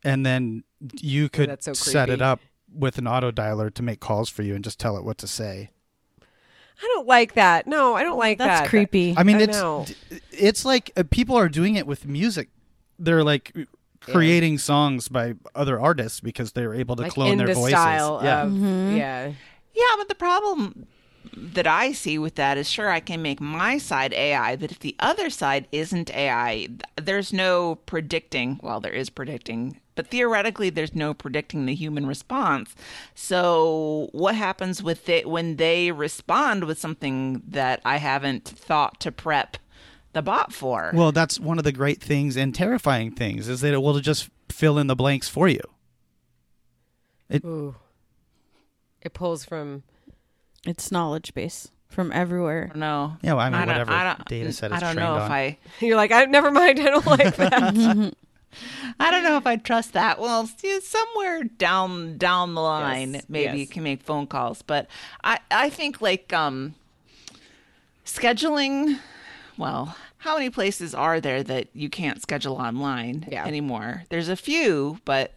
S1: and then you could
S3: so
S1: set it up with an auto dialer to make calls for you and just tell it what to say.
S3: I don't like that. No, I don't like
S2: That's
S3: that.
S2: That's creepy.
S1: I mean,
S3: I
S1: it's
S3: know.
S1: it's like uh, people are doing it with music. They're like creating songs by other artists because they're able to
S3: Like
S1: clone
S3: in
S1: their
S3: the
S1: voices.
S3: style
S1: yeah.
S3: of
S2: Mm-hmm.
S3: yeah.
S4: Yeah, but the problem that I see with that is sure I can make my side AI, but if the other side isn't AI, there's no predicting. Well, there is predicting, but theoretically, there's no predicting the human response. So, what happens with it when they respond with something that I haven't thought to prep the bot for?
S1: Well, that's one of the great things and terrifying things is that it will just fill in the blanks for you.
S3: Ooh. It pulls from
S2: It's knowledge base from everywhere.
S4: no.
S1: Yeah, well, I mean,
S4: don't-
S1: whatever
S4: I don't,
S1: data set
S4: I don't
S1: trained
S4: know if
S1: on.
S4: I.
S3: You're like, I never mind, I don't like that.
S4: I don't know if I trust that. Well, see, somewhere down down the line,
S3: Yes,
S4: maybe you can make phone calls. But I I think like um scheduling. Well, how many places are there that you can't schedule online
S3: Yeah.
S4: anymore? There's a few, but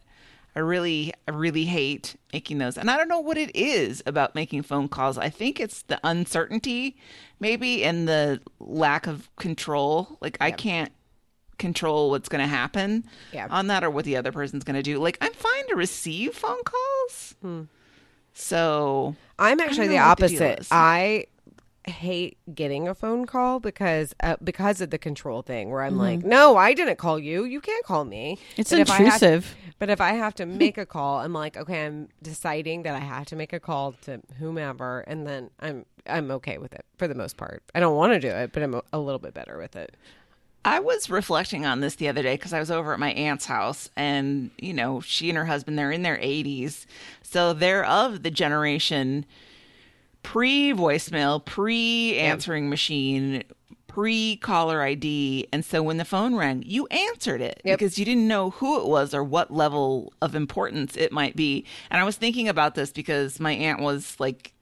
S4: I really I really hate making those. And I don't know what it is about making phone calls. I think it's the uncertainty, maybe, and the lack of control. Like I can't control what's going to happen on that or what the other person's going to do. Like I'm fine to receive phone calls. Hmm. So
S3: I'm actually the
S4: what the
S3: opposite. I hate getting a phone call because uh, because of the control thing where I'm like, no, I didn't call you. You can't call me.
S2: It's
S3: But if I have-
S2: intrusive.
S3: but if I have to make a call, I'm like, okay, I'm deciding that I have to make a call to whomever, and then I'm I'm okay with it for the most part. I don't want to do it, but I'm a, a little bit better with it.
S4: I was reflecting on this the other day because I was over at my aunt's house, and you know, she and her husband they're in their 80s, so they're of the generation pre voicemail, pre answering machine, pre caller ID, and so when the phone rang, you answered it
S3: Yep.
S4: because you didn't know who it was or what level of importance it might be. And I was thinking about this because my aunt was like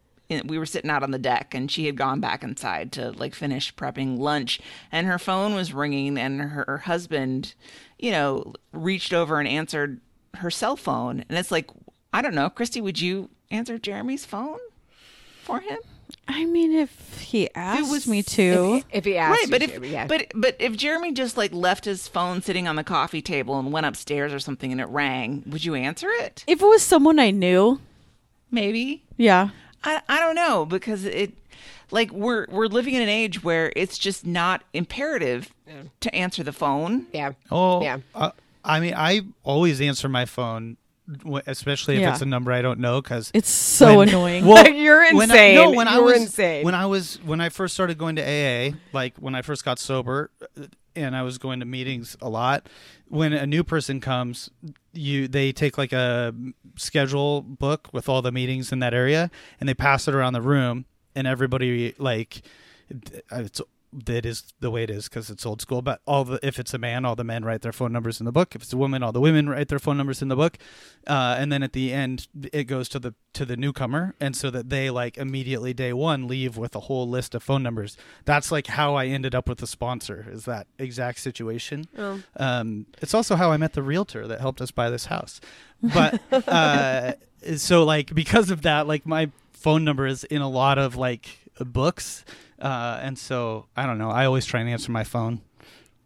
S4: we were sitting out on the deck and she had gone back inside to like finish prepping lunch. And her phone was ringing and her, her husband you know reached over and answered her cell phone. And it's like i don't know. Christy would you answer jeremy's phone for him?
S2: I mean, if he asked
S4: was-
S2: me to,
S3: If he asks,
S4: right but if
S3: to, yeah.
S4: but but if jeremy just like left his phone sitting on the coffee table and went upstairs or something and it rang would you answer it?
S2: If it was someone I knew,
S4: maybe.
S2: Yeah,
S4: I, I don't know because it like we're we're living in an age where it's just not imperative to answer the phone.
S3: yeah,
S1: Oh,
S3: Yeah.
S1: Uh, I mean, I always answer my phone, w- especially if
S2: Yeah.
S1: it's a number I don't know, because
S2: it's so annoying.
S3: You're
S1: When I,
S3: insane.
S1: no, when I
S3: You're
S1: was
S3: insane.
S1: when I was when I first started going to AA, like when I first got sober, uh, and I was going to meetings a lot. When a new person comes, you they take like a schedule book with all the meetings in that area, and they pass it around the room, and everybody like it's that is the way it is because it's old school. But all the if it's a man, all the men write their phone numbers in the book. If it's a woman, all the women write their phone numbers in the book. Uh, and then at the end, it goes to the to the newcomer, and so that they like immediately day one leave with a whole list of phone numbers. That's like how I ended up with the sponsor. Is that exact situation? Um, it's also how I met the realtor that helped us buy this house. But uh, so like because of that, like my phone number is in a lot of like books, uh, and so I don't know. I always try and answer my phone.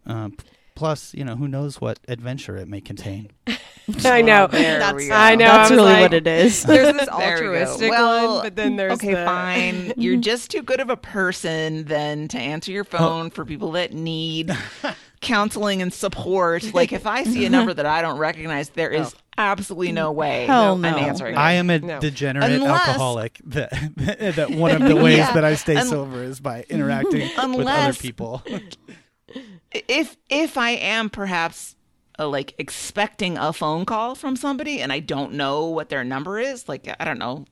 S1: Uh, p- plus, you know, who knows what adventure it may contain.
S3: I know.
S4: there
S3: That's. I know.
S2: That's
S3: I
S2: really
S3: like,
S2: what it is.
S3: There's this
S4: There we go.
S3: altruistic
S4: Well,
S3: one, but then there's
S4: okay,
S3: the-
S4: fine. You're just too good of a person then to answer your phone for people that need counseling and support. Like if I see a number that I don't recognize, there is absolutely no way
S2: Hell
S4: I'm answering.
S1: I
S4: it.
S1: am a
S3: No.
S1: degenerate
S4: Unless-
S1: alcoholic. That that one of the ways
S4: Yeah.
S1: that I stay
S4: Un-
S1: sober is by interacting with other
S4: Unless-
S1: people.
S4: if if I am perhaps uh, like expecting a phone call from somebody and I don't know what their number is, like I don't know,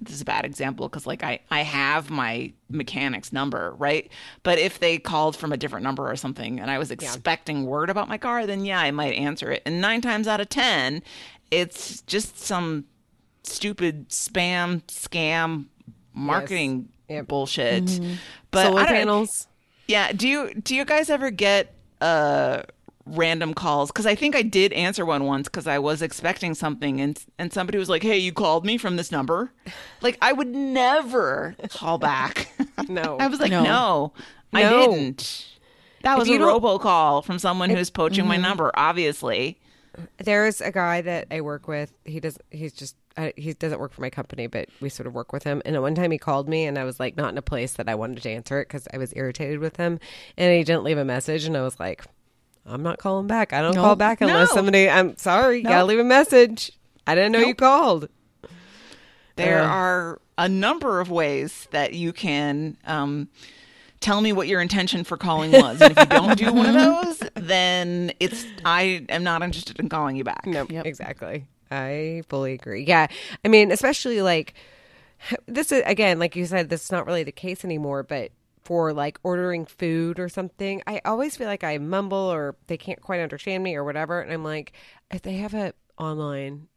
S4: this is a bad example because like I, I have my mechanic's number right but if they called from a different number or something and i was expecting word about my car then yeah i might answer it and nine times out of ten it's just some stupid spam scam marketing
S3: Yep.
S4: bullshit but
S3: Solar panels.
S4: yeah. Do you do you guys ever get uh random calls? Because I think I did answer one once because I was expecting something and and somebody was like, "Hey, you called me from this number." Like I would never call back.
S3: No.
S4: I was like,
S2: No.
S4: "No, I didn't." That was a
S3: you don't-
S4: robocall from someone who's poaching my mm-hmm. number, obviously.
S3: There's a guy that I work with. He does. He's just. I, he doesn't work for my company, but we sort of work with him. And at one time he called me, and I was like not in a place that I wanted to answer it because I was irritated with him, and he didn't leave a message, and I was like, I'm not calling back. I don't
S2: No.
S3: call back unless
S4: No.
S3: somebody. I'm sorry. You gotta leave a message. I didn't know you called.
S4: There
S3: Uh.
S4: are a number of ways that you can um, tell me what your intention for calling was. And if you don't do one of those, then it's I am not interested in calling you back.
S3: No,
S2: Yep.
S3: exactly. I fully agree. Yeah. I mean, especially like this is again, like you said, this is not really the case anymore, but for like ordering food or something, I always feel like I mumble or they can't quite understand me or whatever. And I'm like, if they have a online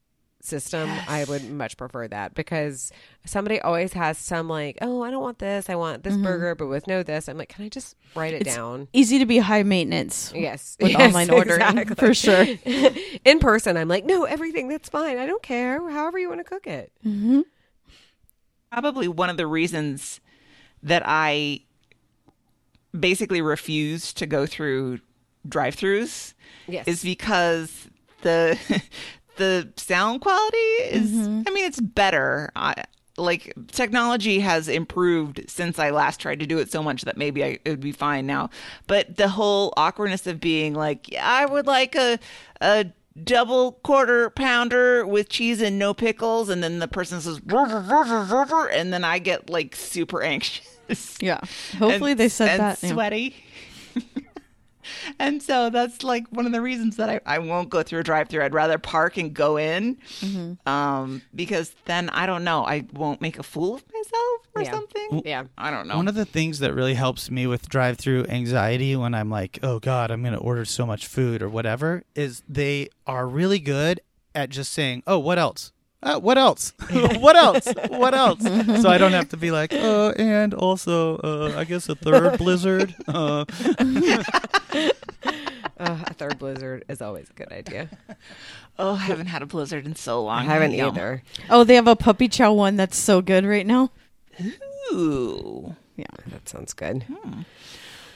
S3: system, I would much prefer that because somebody always has some like, oh, I don't want this. I want this mm-hmm. burger, but with no this. I'm like, can I just write it
S2: It's
S3: down?
S2: Easy to be high maintenance.
S3: Yes.
S2: With
S3: Yes,
S2: online ordering,
S3: exactly.
S2: for sure.
S3: In person, I'm like, no, everything that's fine. I don't care. However you want to cook it. Mm-hmm.
S4: Probably one of the reasons that I basically refuse to go through drive-throughs
S3: Yes.
S4: is because the the sound quality is mm-hmm. I mean it's better. I, like technology has improved since I last tried to do it so much that maybe I, it would be fine now. But the whole awkwardness of being like, yeah, I would like a a double quarter pounder with cheese and no pickles, and then the person says, and then I get like super anxious.
S2: Yeah. Hopefully
S4: and-
S2: they said
S4: and
S2: that. yeah.
S4: Sweaty. and so that's like one of the reasons that I, I won't go through a drive through. I'd rather park and go in.
S2: Mm-hmm.
S4: Um, because then I don't know, I won't make a fool of myself or
S3: Yeah.
S4: something.
S3: Yeah.
S4: I don't know.
S1: One of the things that really helps me with drive through anxiety when I'm like, oh God, I'm going to order so much food or whatever, is they are really good at just saying, oh, what else? Uh, what else? what else? What else? so I don't have to be like, uh, and also, uh, I guess a third blizzard. Uh,
S3: Uh, a third blizzard is always a good idea.
S4: oh, I haven't had a blizzard in so long.
S3: I haven't
S4: Yum.
S3: either.
S2: Oh, they have a puppy chow one that's so good right now.
S4: Ooh.
S2: Yeah.
S3: That sounds good.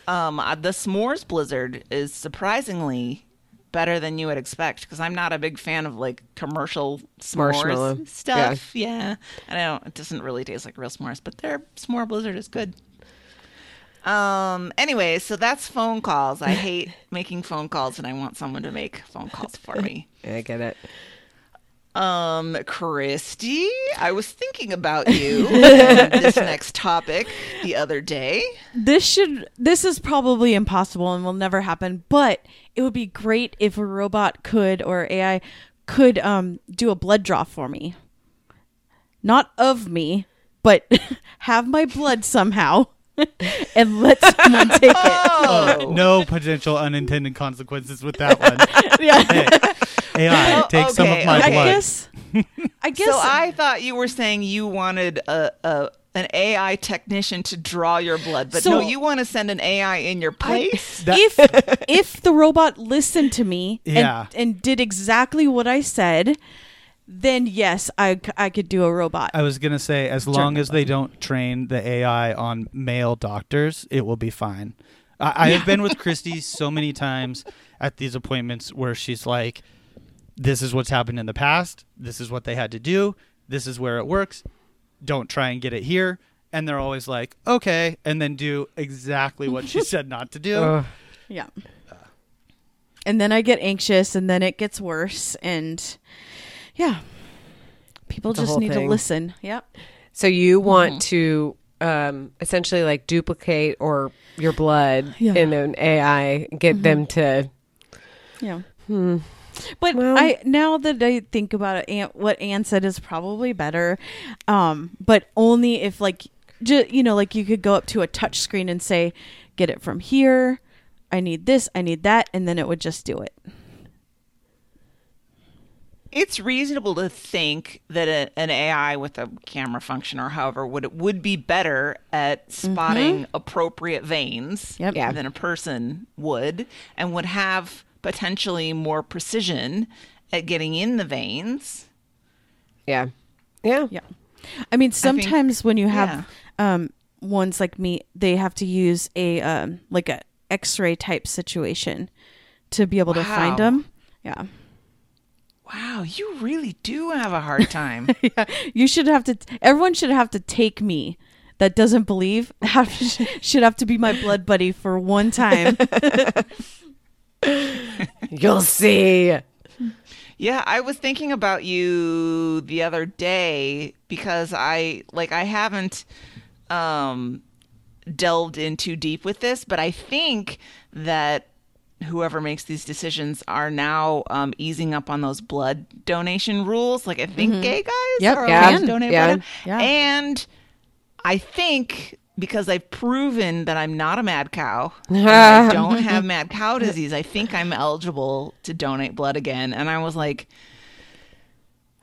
S4: Um, uh, the s'mores blizzard is surprisingly better than you would expect because I'm not a big fan of like commercial s'mores stuff. Yeah. and I don't. It doesn't really taste like real s'mores, but their s'more blizzard is good. Um. Anyway, so that's phone calls. I hate making phone calls, and I want someone to make phone calls for me.
S3: I get it.
S4: Um, Christy, I was thinking about you this next topic the other day.
S2: This should this is probably impossible and will never happen, but it would be great if a robot could or AI could um do a blood draw for me. Not of me, but have my blood somehow and let someone take it.
S4: Oh,
S1: no potential unintended consequences with that one.
S2: Yeah.
S1: Hey, AI,
S4: Oh,
S1: take some of my
S2: I
S4: okay.
S1: blood.
S2: guess I guess
S4: So I thought you were saying you wanted a, a an AI technician to draw your blood, but
S2: So-
S4: no, you want to send an AI in your place.
S1: That-
S2: if if the robot listened to me
S1: Yeah.
S2: and, and did exactly what I said, then yes, I, I could do a robot.
S1: I was gonna say, as long as they don't train the AI on male doctors, it will be fine. I, I have been with Christy so many times at these appointments where she's like, "This is what's happened in the past. This is what they had to do. This is where it works. Don't try and get it here." And they're always like, "Okay," and then do exactly what she said not to do.
S3: Ugh.
S2: Yeah. And then I get anxious and then it gets worse and yeah. People just need
S3: thing.
S2: to listen. Yep.
S3: So you want mm-hmm. to um, essentially like duplicate or your blood
S2: Yeah.
S3: in an AI, get them mm-hmm. to.
S2: Yeah. Hmm. But
S3: Well-
S2: I now that I think about it, Ann, what Ann said is probably better. Um, but only if like ju- you know, like you could go up to a touch screen and say, "Get it from here. I need this. I need that," and then it would just do it.
S4: It's reasonable to think that a, an AI with a camera function or however would would be better at spotting appropriate veins
S2: Yep.
S4: Than a person would, and would have potentially more precision at getting in the veins.
S3: Yeah. Yeah.
S2: Yeah. I mean, sometimes when you have
S4: yeah.
S2: um ones like me, they have to use a um like a X-ray type situation to be able to find them. Yeah.
S4: Wow, you really do have a hard time.
S2: yeah. You should have to. Everyone should have to take me. That doesn't believe have, should have to be my blood buddy for one time.
S3: You'll see.
S4: Yeah, I was thinking about you the other day because I like I haven't um delved in too deep with this, but I think that whoever makes these decisions are now um, easing up on those blood donation rules. Like I think gay guys
S2: Yep,
S4: are
S3: yeah,
S4: allowed to donate
S3: yeah.
S4: blood.
S2: Yeah.
S4: And I think because I've proven that I'm not a mad cow, I don't have mad cow disease, I think I'm eligible to donate blood again. And I was like,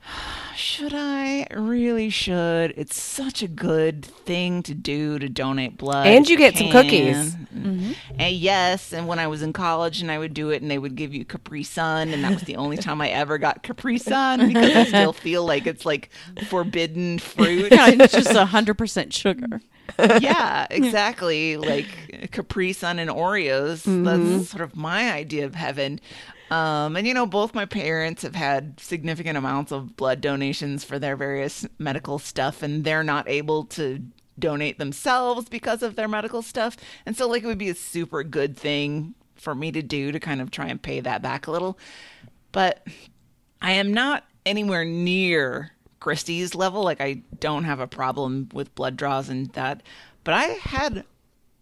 S4: should I? I Really should. It's such a good thing to do to donate blood.
S3: And you get some
S4: can.
S3: cookies. Mm-hmm.
S4: And yes, and when I was in college and I would do it and they would give you Capri Sun and that was the only time I ever got Capri Sun because I still feel like it's like forbidden fruit.
S2: Yeah, it's just hundred percent sugar.
S4: yeah, exactly. Like Capri Sun and Oreos. That's sort of my idea of heaven. Um, and you know, both my parents have had significant amounts of blood donations for their various medical stuff, and they're not able to donate themselves because of their medical stuff. And so, like, it would be a super good thing for me to do to kind of try and pay that back a little. But I am not anywhere near Christy's level. Like I don't have a problem with blood draws and that, but I had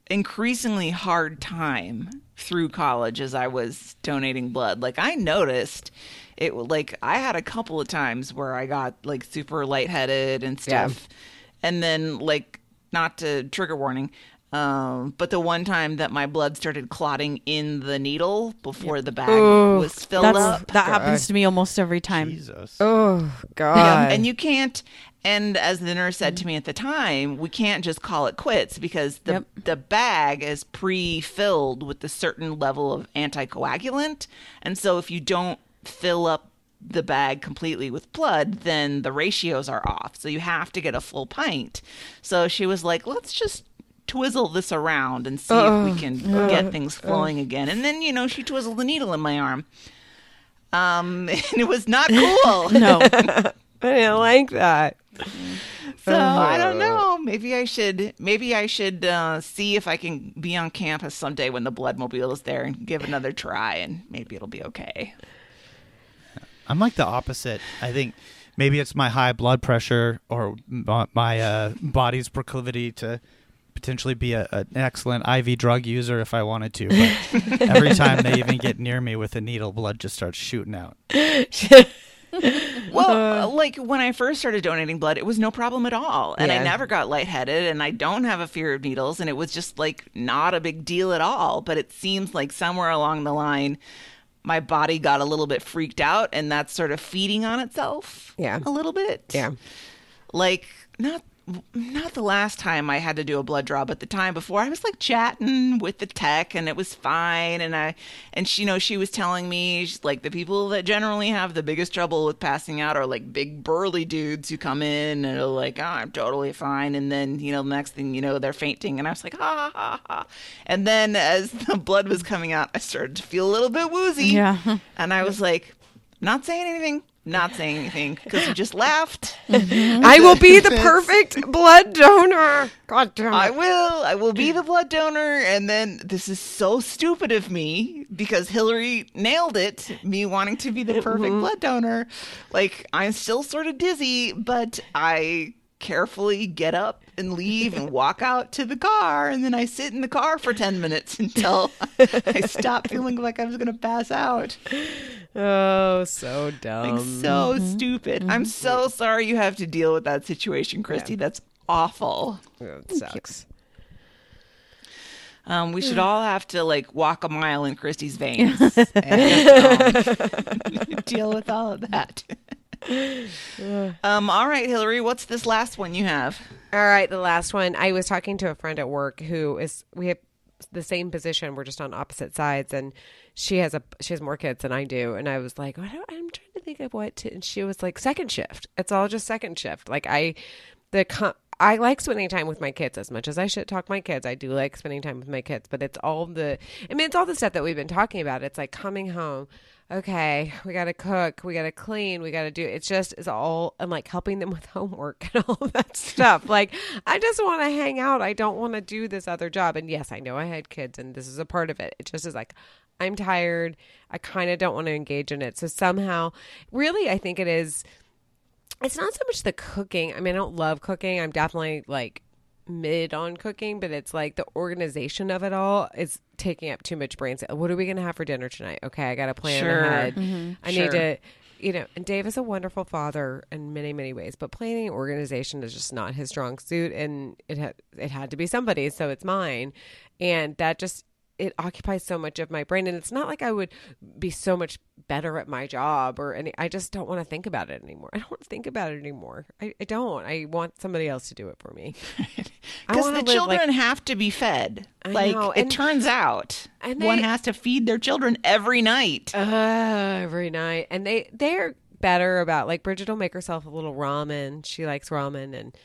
S4: increasingly hard time through college as I was donating blood. Like I noticed it like I had a couple of times where I got like super lightheaded and
S3: Yeah.
S4: stuff. And then like not to trigger warning, um, but the one time that my blood started clotting in the needle before the bag
S3: Ooh,
S4: was filled
S2: That's
S4: up.
S2: that happens to me almost every time.
S1: Jesus.
S3: Oh God.
S4: Yeah, and you can't. And as the nurse said to me at the time, we can't just call it quits because the
S2: Yep.
S4: the bag is pre-filled with a certain level of anticoagulant, and so if you don't fill up the bag completely with blood, then the ratios are off. So you have to get a full pint. So she was like, "Let's just." Twizzle this around and see if we can get things flowing again. And then, you know, she twizzled the needle in my arm. Um, and it was not cool.
S2: No,
S3: I didn't like that.
S4: So I don't know. Maybe I should. Maybe I should uh, see if I can be on campus someday when the bloodmobile is there and give another try, and maybe it'll be okay.
S1: I'm like the opposite. I think maybe it's my high blood pressure or my, my uh, body's proclivity to potentially be a, an excellent IV drug user if I wanted to. But every time they even get near me with a needle, blood just starts shooting out.
S4: Well, uh, like when I first started donating blood, it was no problem at all, and I never got lightheaded, and I don't have a fear of needles, and it was just like not a big deal at all. But it seems like somewhere along the line. My body got a little bit freaked out, and that's sort of feeding on itself.
S3: Yeah.
S4: a little bit.
S3: Yeah.
S4: like not not the last time I had to do a blood draw, but the time before I was like chatting with the tech and it was fine. And I, and she, you know, she was telling me she's like the people that generally have the biggest trouble with passing out are like big burly dudes who come in and are like, oh, I'm totally fine. And then, you know, the next thing you know, they're fainting. And I was like, ha ha ha. ha. And then as the blood was coming out, I started to feel a little bit woozy.
S2: Yeah.
S4: And I was like, not saying anything. Not saying anything because you just laughed.
S3: I will be the perfect blood donor. God damn it.
S4: I will. I will be the blood donor. And then this is so stupid of me because Hillary nailed it. Me wanting to be the perfect mm-hmm. blood donor. Like I'm still sort of dizzy, but I carefully get up and leave and walk out to the car and then I sit in the car for 10 minutes until I stop feeling like I was going to pass out.
S3: Oh, so dumb.
S4: Like so stupid. I'm so sorry you have to deal with that situation, Christy. That's awful.
S3: it sucks.
S4: Um, we should all have to like walk a mile in Christy's veins and um, deal with all of that. um, all right, Hillary, what's this last one you have?
S3: All right, the last one. I was talking to a friend at work who is we have the same position. We're just on opposite sides, and she has a she has more kids than I do. And I was like, do- I'm trying to think of what. To, and she was like, second shift. It's all just second shift. Like I, the co- I like spending time with my kids as much as I should talk my kids. I do like spending time with my kids, but it's all the. I mean, it's all the stuff that we've been talking about. It's like coming home. Okay, we got to cook, we got to clean, we got to do. It's just it's all I'm like helping them with homework and all that stuff. Like I just want to hang out. I don't want to do this other job. And yes, I know I had kids, and this is a part of it. It just is like I'm tired. I kind of don't want to engage in it. So somehow, really, I think it is it's not so much the cooking. I mean, I don't love cooking. I'm definitely like mid on cooking, but it's like the organization of it all is taking up too much brain. What are we going to have for dinner tonight? Okay, I got to plan
S4: Sure.
S3: ahead. Mm-hmm. I
S4: Sure.
S3: need to, you know, and Dave is a wonderful father in many, many ways, but planning organization is just not his strong suit, and it had it had to be somebody, so it's mine, and that just it occupies so much of my brain and it's not like i would be so much better at my job or any i just don't want to think about it anymore. I don't want to think about it anymore. I, I don't. I want somebody else to do it for me.
S4: Because the children
S3: like-
S4: have to be fed.
S3: I
S4: like
S3: know,
S4: it
S3: and-
S4: turns out,
S3: and
S4: one has to feed their children every night.
S3: uh, every night. And they they're better about like bridget will make herself a little ramen. She likes ramen and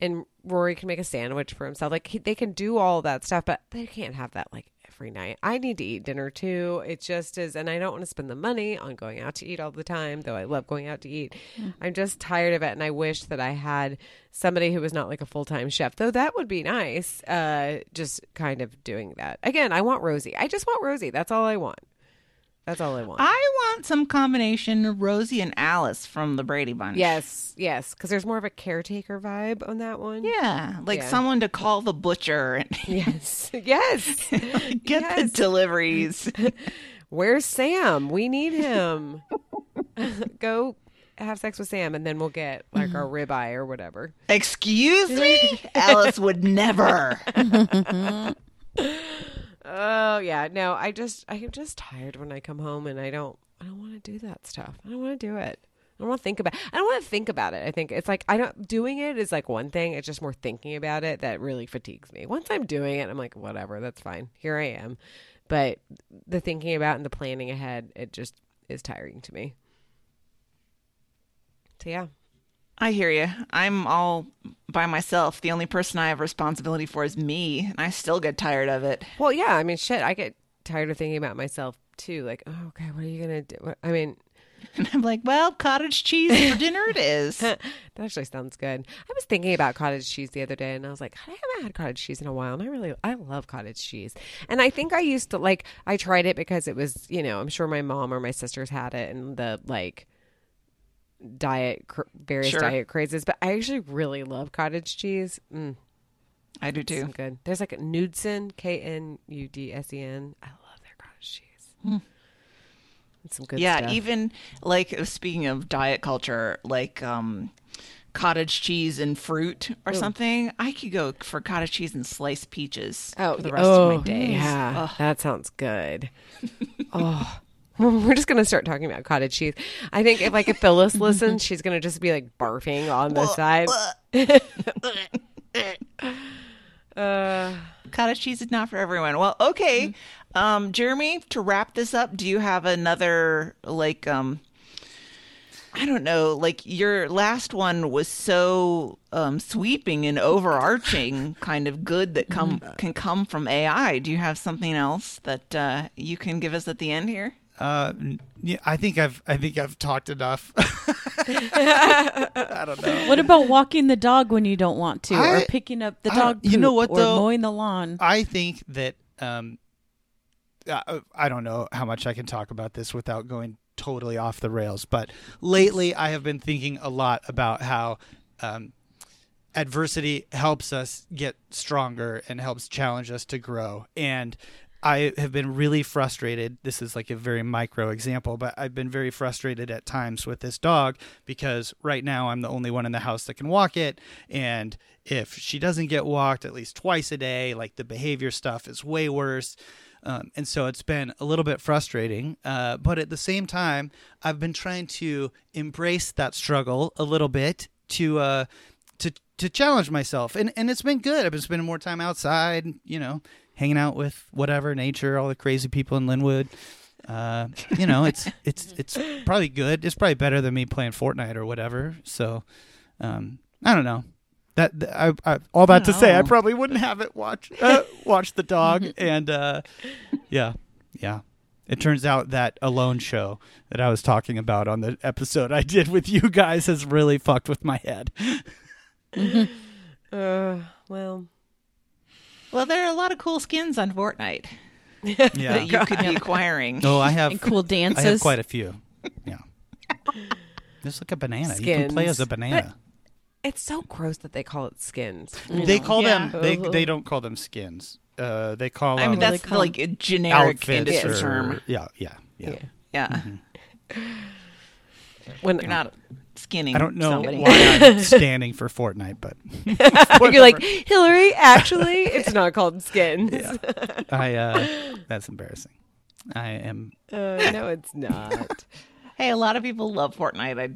S3: and rory can make a sandwich for himself. Like he, they can do all that stuff but they can't have that like every night. I need to eat dinner too. It just is and i don't want to spend the money on going out to eat all the time though i love going out to eat. I'm just tired of it and i wish that i had somebody who was not like a full-time chef though that would be nice uh just kind of doing that. Again i want rosie. I just want rosie. That's all i want that's all i want
S4: I want some combination of Rosie and Alice from the Brady Bunch.
S3: Yes, yes, because there's more of a caretaker vibe on that one.
S4: Yeah, like
S3: Yeah.
S4: someone to call the butcher and
S3: Yes, yes.
S4: get
S3: Yes.
S4: the deliveries.
S3: Where's Sam? We need him. Go have sex with Sam, and then we'll get like our ribeye or whatever.
S4: Excuse me? Alice would never.
S3: Oh yeah, no. I just I'm just tired when I come home, and I don't I don't want to do that stuff. I don't want to do it. I don't want to think about. I don't want to think about it. I think it's like I don't doing it is like one thing. It's just more thinking about it that really fatigues me. Once I'm doing it, I'm like whatever, that's fine. Here I am. But the thinking about and the planning ahead, it just is tiring to me. So yeah,
S4: I hear you. I'm all by myself. The only person I have responsibility for is me, and I still get tired of it.
S3: Well, yeah. I mean, shit. I get tired of thinking about myself too. Like, oh, okay, what are you gonna do? What- I mean,
S4: And I'm like, well, cottage cheese for dinner it is.
S3: that actually sounds good. I was thinking about cottage cheese the other day, and I was like, I haven't had cottage cheese in a while, and I really, I love cottage cheese. And I think I used to like, I tried it because it was, you know, I'm sure my mom or my sisters had it, and the like diet, cr- various
S4: Sure.
S3: diet crazes. But I actually really love cottage cheese. Mm,
S4: I do too.
S3: good. There's like a Knudsen, K N U D S E N. I love their cottage cheese. It's some good
S4: yeah,
S3: stuff.
S4: even like speaking of diet culture, like um cottage cheese and fruit or something, I could go for cottage cheese and sliced peaches
S3: Oh,
S4: for the rest
S3: oh,
S4: of my days.
S3: Yeah, that sounds good. oh, we're just gonna start talking about cottage cheese. I think if like if Phyllis listens, she's gonna just be like barfing on the side. uh,
S4: Cottage cheese is not for everyone. Well, okay. Um, Jeremy, to wrap this up, do you have another like um I don't know, like your last one was so um sweeping and overarching kind of good that come can come from AI. Do you have something else that uh you can give us at the end here?
S1: Uh, yeah, I think I've I think I've talked enough. I don't know.
S2: What about walking the dog when you don't want to, or picking up the
S1: I-
S2: dog?
S1: you know what,
S2: or
S1: though?
S2: mowing the lawn.
S1: I think that um, uh, I don't know how much I can talk about this without going totally off the rails, but lately I have been thinking a lot about how um, adversity helps us get stronger and helps challenge us to grow. And I have been really frustrated. This is like a very micro example, but I've been very frustrated at times with this dog because right now I'm the only one in the house that can walk it. And if she doesn't get walked at least twice a day, like the behavior stuff is way worse. Um, and so it's been a little bit frustrating. Uh, but at the same time, I've been trying to embrace that struggle a little bit to uh, to to challenge myself, and and it's been good. I've been spending more time outside, you know, hanging out with whatever nature, all the crazy people in Lynnwood. Uh, you know, it's it's it's probably good. It's probably better than me playing Fortnite or whatever. So, um, I don't know. That th- I, I, all that to say, I probably wouldn't have it watch uh, watch the dog, and uh, yeah, yeah. It turns out that alone show that I was talking about on the episode I did with you guys has really fucked with my head.
S3: Uh, well,
S4: Well, there are a lot of cool skins on Fortnite
S1: Yeah.
S4: that you could be acquiring.
S1: Oh, I have
S2: and cool dances.
S1: I have quite a few. Yeah. Just like a banana. You can play as a banana.
S3: it's so gross that they call it skins.
S1: they call
S2: Yeah.
S1: them they they don't call them skins. Uh, they call them.
S4: I mean,
S2: they
S4: that's
S2: call
S4: like a generic
S1: outfits
S4: industry
S1: or
S4: term.
S1: yeah, yeah, yeah.
S4: Yeah,
S3: When
S4: you're not skinning.
S1: I don't know
S4: somebody.
S1: why I'm standing for Fortnite, but
S3: you're like Hillary. Actually, it's not called skins.
S1: I uh, that's embarrassing. I am
S3: Uh, no, it's not.
S4: Hey, a lot of people love Fortnite. I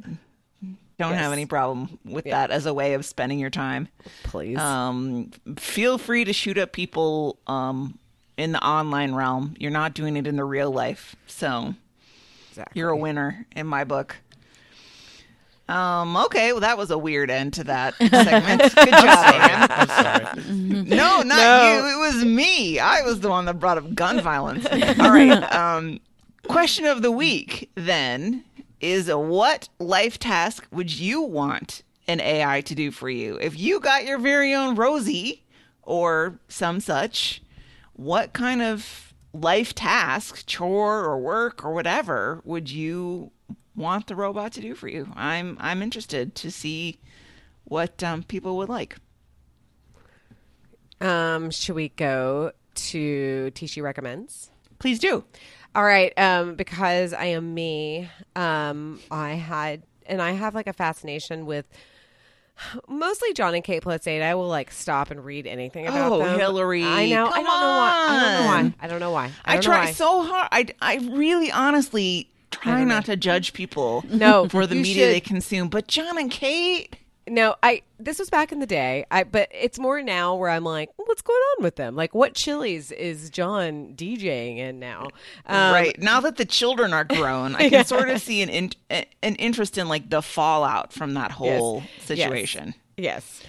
S4: don't have any problem with
S3: Yeah.
S4: that as a way of spending your time.
S3: Please.
S4: Um, feel free to shoot up people um, in the online realm. You're not doing it in the real life, so
S3: exactly.
S4: you're a winner in my book. Um, okay, well, that was a weird end to that segment. Good job, Ann.
S1: I'm sorry.
S4: No, not
S3: No.
S4: you. It was me. I was the one that brought up gun violence. All right. Um, question of the week then is what life task would you want an AI to do for you? If you got your very own Rosie or some such, what kind of life task, chore or work or whatever would you want the robot to do for you? I'm I'm interested to see what um, people would like.
S3: Um, should we go to TSHE recommends?
S4: Please do.
S3: All right, um, because I am me, um, I had, and I have like a fascination with mostly Jon and Kate plus eight. I will like stop and read anything about them.
S4: Oh,
S3: them.
S4: Hillary,
S3: I know. I don't know why. I don't know why. I don't know why. I,
S4: I, try so hard. I, I really honestly try not to judge people
S3: No,
S4: for the media
S3: should.
S4: they consume. But Jon and Kate,
S3: No, I. This was back in the day. I, but it's more now where I'm like, what's going on with them? Like, what Chili's is Jon DJing in now? Um,
S4: right now that the children are grown, I can sort of see an in, an interest in like the fallout from that whole
S3: Yes.
S4: situation.
S3: Yes,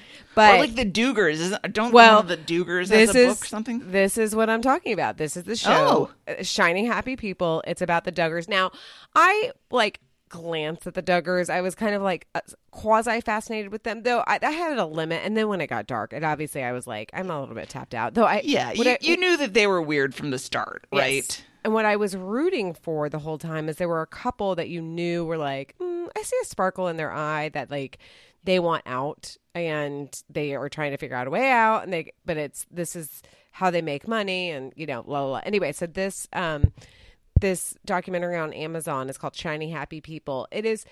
S3: but
S4: Or like the Duggars. Don't
S3: Well,
S4: the Duggars
S3: this is
S4: book or something?
S3: This is what I'm talking about. This is the show, uh, Shining Happy People. It's about the Duggars. Now, I like glanced at the Duggars. I was kind of like quasi fascinated with them, though. I, I had a limit, and then when it got dark, and obviously I was like, I'm a little bit tapped out. Though I,
S4: Yeah, you,
S3: I-
S4: you knew that they were weird from the start,
S3: Yes.
S4: right?
S3: And what I was rooting for the whole time is there were a couple that you knew were like, mm, I see a sparkle in their eye that like they want out and they are trying to figure out a way out and they but it's this is how they make money and you know la la, blah. anyway so this um this documentary on Amazon is called Shiny Happy People it is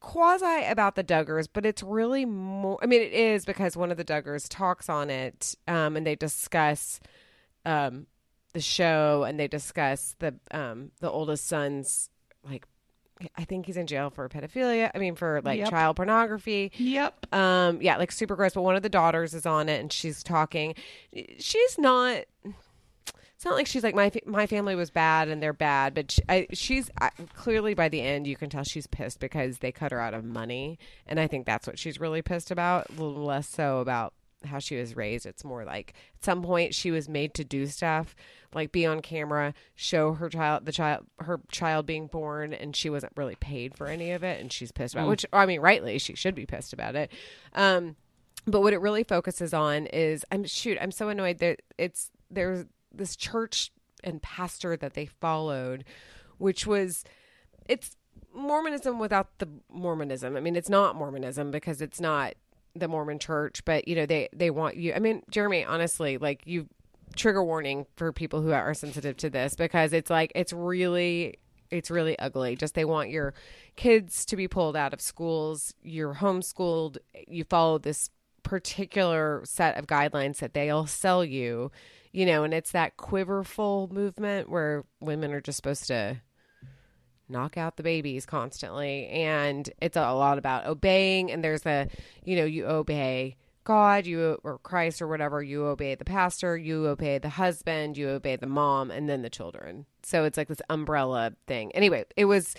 S3: quasi about the Duggars, but it's really more. I mean, it is because one of the Duggars talks on it, um, and they discuss um, the show, and they discuss the um, the oldest son's like. I think he's in jail for pedophilia. I mean, for like
S4: Yep.
S3: child pornography.
S4: Yep.
S3: Um, yeah, like super gross. But one of the daughters is on it, and she's talking. She's not. It's not like she's like my my family was bad and they're bad, but she, I, she's I, clearly by the end you can tell she's pissed because they cut her out of money, and I think that's what she's really pissed about. A little less so about how she was raised. It's more like at some point she was made to do stuff like be on camera, show her child the child her child being born, and she wasn't really paid for any of it, and she's pissed about. it, Which I mean, rightly she should be pissed about it. Um, but what it really focuses on is I'm shoot I'm so annoyed that it's there's this church and pastor that they followed, which was it's Mormonism without the Mormonism. I mean, it's not Mormonism because it's not the Mormon church, but you know they they want you. I mean, Jeremy, honestly, like you trigger warning for people who are sensitive to this because it's like it's really it's really ugly. Just they want your kids to be pulled out of schools. You're homeschooled. You follow this particular set of guidelines that they'll sell you, you know, and it's that quiverful movement where women are just supposed to knock out the babies constantly. And it's a lot about obeying. And there's a you know you obey god you or christ or whatever. You obey the pastor you obey the husband you obey the mom and then the children. So it's like this umbrella thing. Anyway it was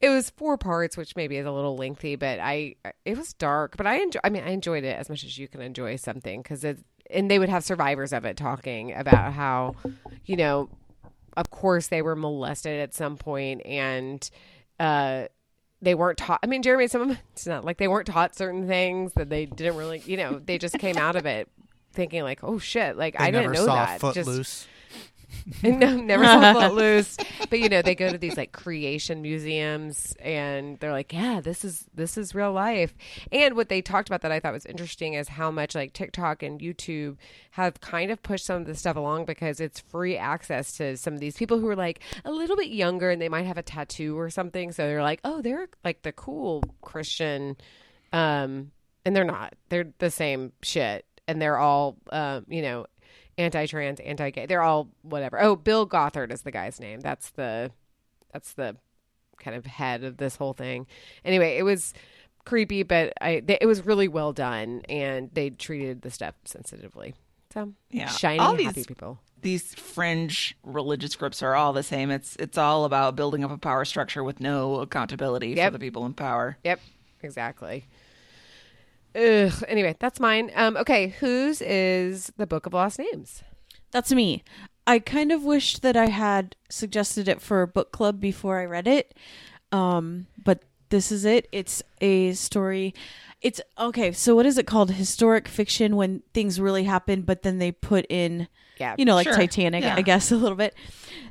S3: it was four parts which maybe is a little lengthy but i it was dark but i enjoy i mean i enjoyed it as much as you can enjoy something because it and they would have survivors of it talking about how you know of course they were molested at some point and uh they weren't taught i mean jeremy some of them it's not like they weren't taught certain things that they didn't really you know they just came out of it thinking like oh shit like
S1: They
S3: i didn't know
S1: saw
S3: that Just-
S1: Footloose.
S3: no, never saw Footloose. But you know, they go to these like creation museums, and they're like, "Yeah, this is this is real life." And what they talked about that I thought was interesting is how much like TikTok and YouTube have kind of pushed some of this stuff along because it's free access to some of these people who are like a little bit younger and they might have a tattoo or something. So they're like, "Oh, they're like the cool Christian," um, and they're not. They're the same shit, and they're all, um, you know anti-trans, anti-gay. They're all whatever. Oh, Bill Gothard is the guy's name. That's the that's the kind of head of this whole thing. Anyway, it was creepy, but I they, it was really well done, and they treated the stuff sensitively. So
S4: Yeah.
S3: shiny,
S4: All
S3: happy
S4: these-
S3: people.
S4: These fringe religious groups are all the same. It's it's all about building up a power structure with no accountability
S3: Yep.
S4: for the people in power.
S3: Yep, exactly. Ugh. Anyway, that's mine. Um. Okay, whose is the Book of Lost Names?
S2: That's me. I kind of wished that I had suggested it for a book club before I read it. Um, but this is it. It's a story. It's okay. So what is it called? Historic fiction when things really happen, but then they put in,
S3: Yeah,
S2: you know, like
S4: sure.
S2: Titanic,
S4: Yeah.
S2: I guess a little bit.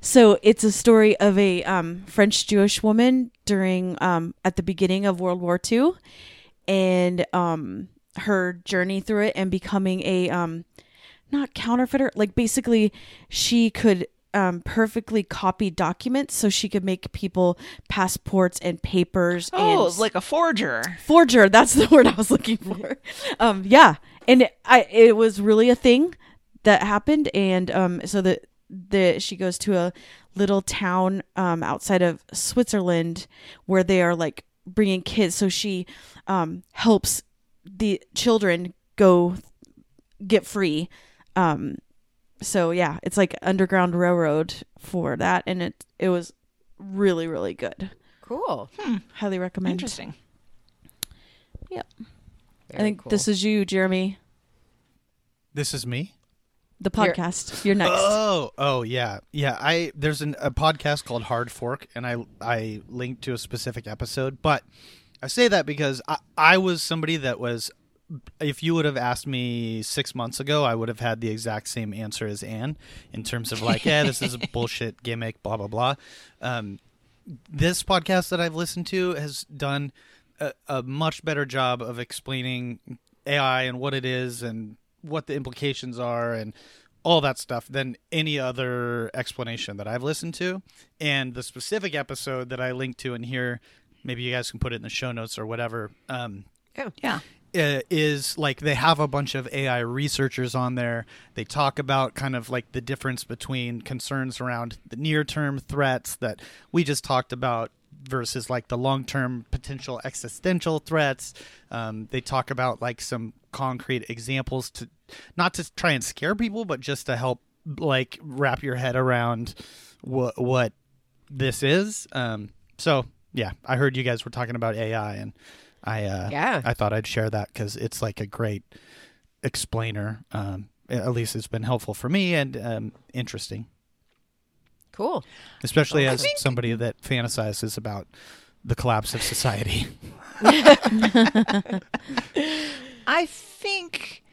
S2: So it's a story of a um, French Jewish woman during um, at the beginning of World War II, and um, her journey through it and becoming a um, not counterfeiter like basically she could um, perfectly copy documents so she could make people passports and papers
S4: Oh,
S2: and
S4: like a forger.
S2: forger that's the word i was looking for um yeah and it, i it was really a thing that happened and um so that the she goes to a little town um outside of switzerland where they are like bringing kids so she um helps the children go get free um so yeah it's like underground railroad for that and it it was really really good
S3: Cool.
S2: highly recommend
S4: Interesting.
S2: Yeah.
S3: I
S2: think
S3: cool.
S2: this is you jeremy
S1: This is me.
S2: The
S3: You're-
S2: podcast you're, next
S1: Oh, oh yeah, yeah. I there's an, a podcast called Hard Fork, and I I linked to a specific episode. But I say that because I I was somebody that was. If you would have asked me six months ago, I would have had the exact same answer as Ann in terms of like, yeah, this is a bullshit gimmick, blah blah blah. Um, this podcast that I've listened to has done a, a much better job of explaining AI and what it is and what the implications are and all that stuff than any other explanation that I've listened to. And the specific episode that I linked to in here, maybe you guys can put it in the show notes or whatever. Um,
S4: Yeah.
S1: uh, is like they have a bunch of AI researchers on there. They talk about kind of like the difference between concerns around the near term threats that we just talked about versus like the long term potential existential threats. Um, they talk about like some concrete examples to not to try and scare people, but just to help like wrap your head around what what this is. Um, so yeah, I heard you guys were talking about AI and. I uh,
S3: Yeah.
S1: I thought I'd share that because it's like a great explainer. Um, at least it's been helpful for me and um, interesting,
S3: cool.
S1: especially as somebody that fantasizes about the collapse of society.
S4: I think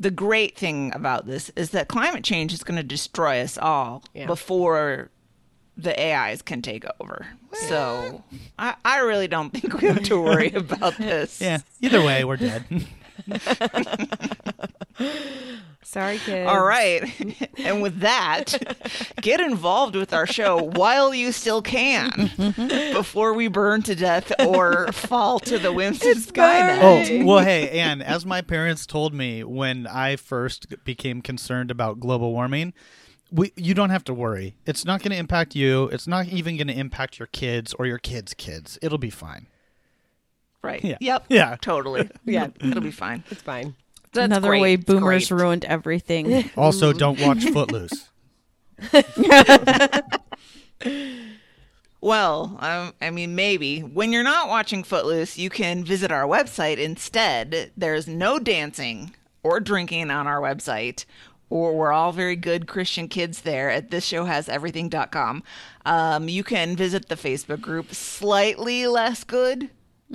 S4: the great thing about this is that climate change is going to destroy us all
S3: Yeah.
S4: before the AIs can take over. So I, I really don't think we have to worry about this.
S1: yeah. Either way, we're dead.
S3: Sorry, kids.
S4: All right. and with that, get involved with our show while you still can before we burn to death or fall to the whims of Skynet.
S1: Oh, well, hey, Ann, as my parents told me when I first became concerned about global warming, we, you don't have to worry. It's not going to impact you. It's not even going to impact your kids or your kids' kids. It'll be fine.
S4: Right.
S1: Yeah.
S4: Yep.
S1: Yeah.
S4: Totally.
S3: Yeah.
S4: It'll be fine.
S3: It's fine.
S4: That's
S2: Another
S4: great.
S2: way boomers ruined everything.
S1: Also, don't watch Footloose.
S4: Well, um, I mean, maybe. When you're not watching Footloose, you can visit our website instead. There's no dancing or drinking on our website, or we're all very good Christian kids there at thisshowhaseverything.com. Um, you can visit the Facebook group, slightly less good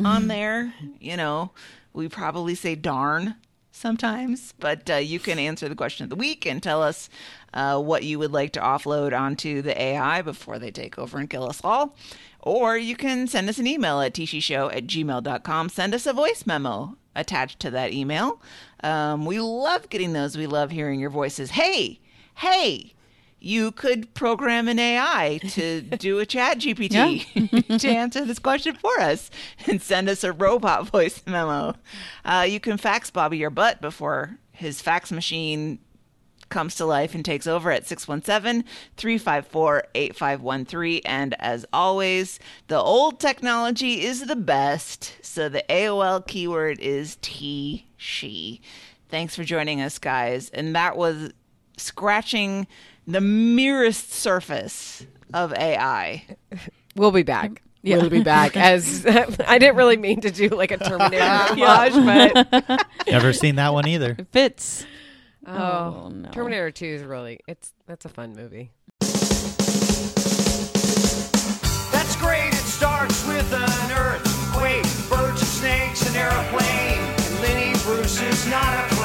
S4: on there. You know, we probably say darn sometimes, but uh, you can answer the question of the week and tell us uh, what you would like to offload onto the AI before they take over and kill us all. Or you can send us an email at tsheshow at gmail.com. Send us a voice memo attached to that email. Um, we love getting those. We love hearing your voices. Hey, hey, you could program an AI to do a ChatGPT to answer this question for us and send us a robot voice memo. Uh, you can fax Bobby your butt before his fax machine comes to life and takes over at 617 354 8513. And as always, the old technology is the best. So the AOL keyword is T, she. Thanks for joining us, guys. And that was scratching the merest surface of AI.
S3: We'll be back.
S2: Yeah.
S3: We'll be back. As I didn't really mean to do like a Terminator homage, but
S1: Never seen that one either.
S2: It fits.
S3: oh,
S2: Oh, no.
S3: Terminator Two is really it's that's a fun movie.
S5: That's great, it starts with an earthquake, birds and snakes, an airplane. And Lenny Bruce is not afraid.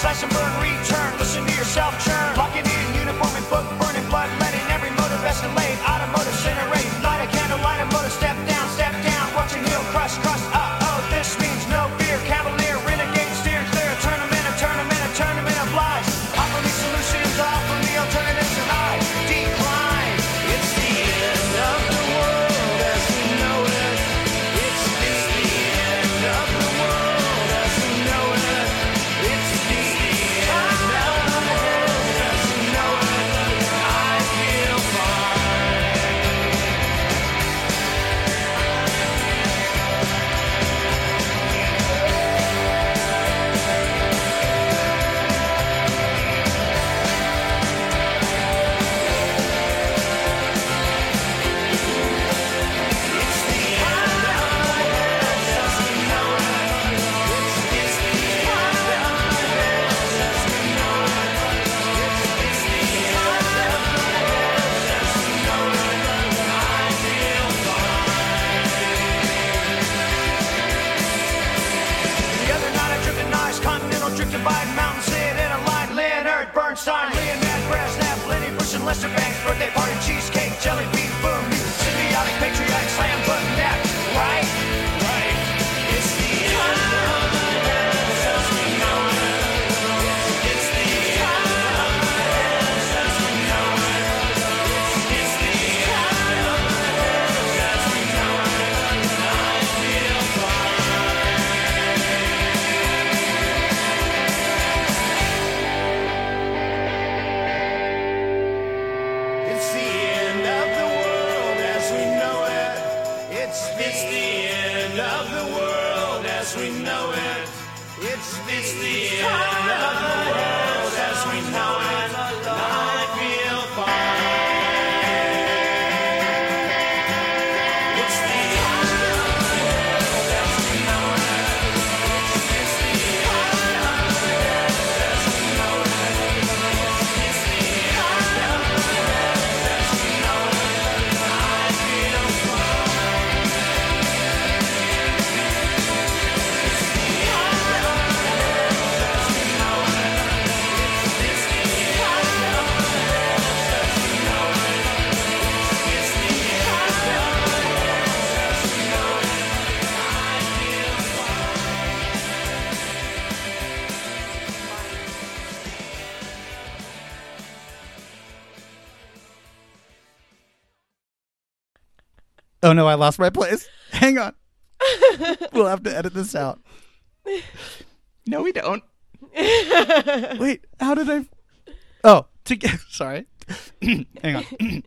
S5: Slash and burn, return.
S1: Oh no, I lost my place. Hang on. we'll have to edit this out.
S4: No, we don't.
S1: Wait, how did I? Oh, to get sorry. Hang on.